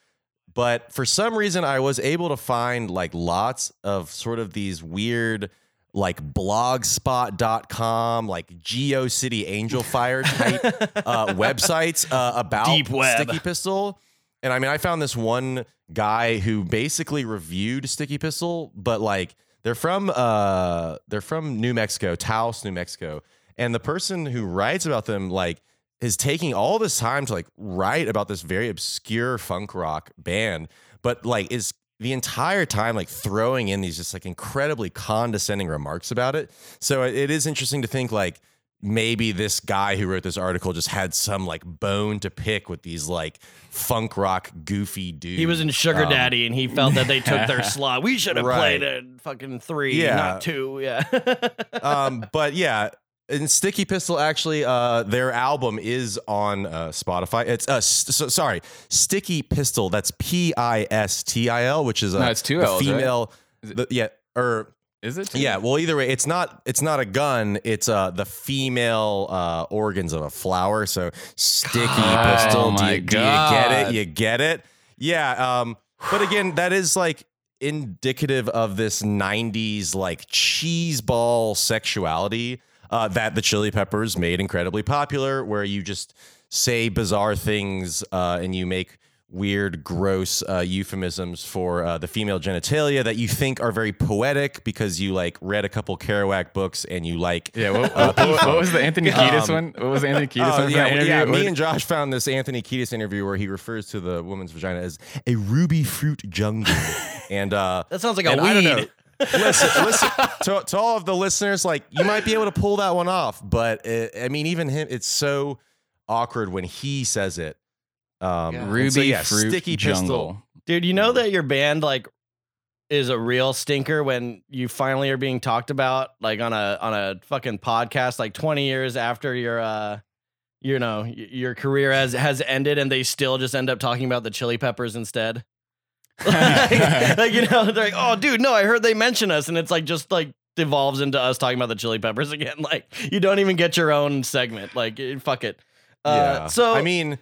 but for some reason I was able to find like lots of sort of these weird like blogspot.com like geocity angel fire type (laughs) uh, websites uh, about Deep web. sticky pistol and i mean i found this one guy who basically reviewed sticky pistol but like they're from uh they're from new mexico taos new mexico and the person who writes about them like is taking all this time to like write about this very obscure funk rock band but like is the entire time like throwing in these just like incredibly condescending remarks about it so it- it is interesting to think like maybe this guy who wrote this article just had some like bone to pick with these like funk rock goofy dudes He was in Sugar Um, Daddy, and he felt that they took their (laughs) slot. We should have Right. played it fucking three, Yeah. not two. Yeah. (laughs) um, but yeah, and Sticky Pistol actually, uh, their album is on uh, Spotify. It's uh, s- so, sorry, Sticky Pistol. That's P I S T I L, which is a No, it's two Ls, right? female. the- yeah, or Is it? yeah. Well, either way, it's not. It's not a gun. It's uh the female uh, organs of a flower. So Sticky God. Pistol. Oh do, you, do you get it? You get it? Yeah. Um. But again, that is like indicative of this 90s like cheese ball sexuality uh, that the chili peppers made incredibly popular where you just say bizarre things uh, and you make weird gross uh, euphemisms for uh, the female genitalia that you think are very poetic because you like read a couple kerouac books and you like Yeah. What, uh, what, what was the Anthony (laughs) Kiedis Um, one? What was the Anthony Kiedis Oh, one? for yeah, that well, yeah. Me and Josh found this Anthony Kiedis interview where he refers to the woman's vagina as a ruby fruit jungle, (laughs) and uh, that sounds like a and I don't weed. Know. listen, listen to, to all of the listeners. Like you might be able to pull that one off, but uh I mean, even him, it's so awkward when he says it. Um, and Ruby so, yeah, Fruit sticky Jungle. pistol. Dude, you know that your band like is a real stinker when you finally are being talked about like on a on a fucking podcast like 20 years after your uh you know your career has has ended and they still just end up talking about the chili peppers instead. Like, (laughs) like, you know they're like oh dude no I heard they mention us and it's like just like devolves into us talking about the chili peppers (laughs) again like you don't even get your own segment like eh, fuck it. Uh, yeah. so I mean,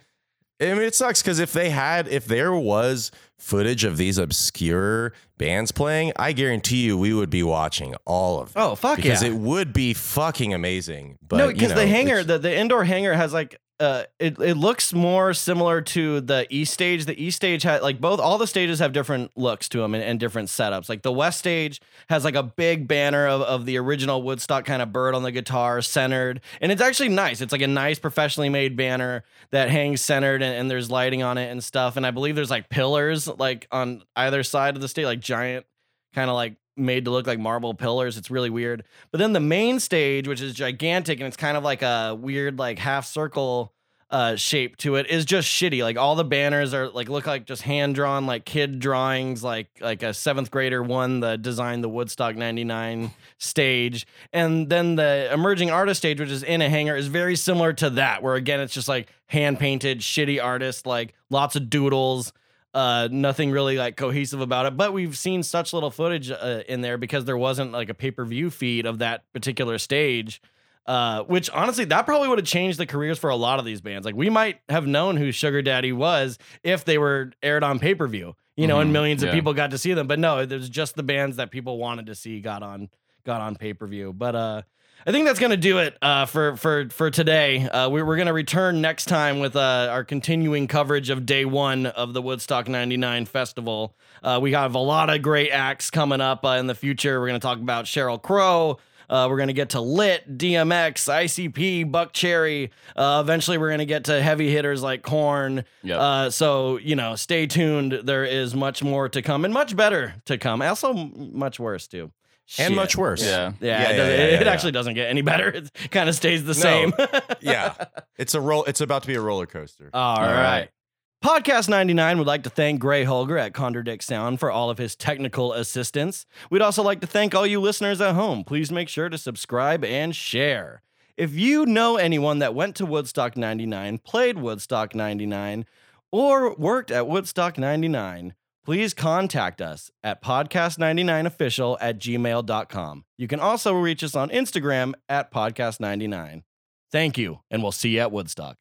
I mean, it sucks because if they had, if there was footage of these obscure bands playing, I guarantee you we would be watching all of them. Oh, fuck because yeah. it would be fucking amazing. But no, you because know, the hangar, the, the indoor hangar has like uh it, it looks more similar to the east stage. The east stage had like both all the stages have different looks to them and, and different setups. Like the west stage has like a big banner of, of the original Woodstock kind of bird on the guitar centered. And it's actually nice. It's like a nice professionally made banner that hangs centered and, and there's lighting on it and stuff. And I believe there's like pillars like on either side of the stage, like giant kind of like made to look like marble pillars. It's really weird. But then the main stage, which is gigantic and it's kind of like a weird like half circle uh shape to it is just shitty. Like all the banners are like look like just hand drawn like kid drawings like like a 7th grader one the designed the Woodstock 99 stage. And then the emerging artist stage which is in a hangar is very similar to that where again it's just like hand painted shitty artists like lots of doodles uh nothing really like cohesive about it but we've seen such little footage uh, in there because there wasn't like a pay-per-view feed of that particular stage Uh, which honestly, that probably would have changed the careers for a lot of these bands. Like we might have known who Sugar Daddy was if they were aired on pay per view, you know, and Mhm, millions of people got to see them. But no, there's just the bands that people wanted to see got on got on pay per view. But uh, I think that's gonna do it uh, for for for today. Uh, we, we're gonna return next time with uh, our continuing coverage of day one of the Woodstock '99 festival. Uh, we have a lot of great acts coming up uh, in the future. We're gonna talk about Sheryl Crow. Uh, we're gonna get to Lit, DMX, ICP, Buckcherry. Uh, eventually, we're gonna get to heavy hitters like Korn. Yep. Uh, so you know, stay tuned. There is much more to come and much better to come. Also, much worse too. And Shit. much worse. Yeah. Yeah, Yeah, it, yeah, doesn't- yeah, it yeah, actually doesn't get any better. (laughs) It kind of stays the No. same. (laughs) yeah. It's a roll. It's about to be a roller coaster. All All right. right. Podcast 99 would like to thank Gray Holger at Condordick Sound for all of his technical assistance. We'd also like to thank all you listeners at home. Please make sure to subscribe and share. If you know anyone that went to Woodstock 99, played Woodstock 99, or worked at Woodstock 99, please contact us at podcast99official at gmail.com. You can also reach us on Instagram at podcast99. Thank you, and we'll see you at Woodstock.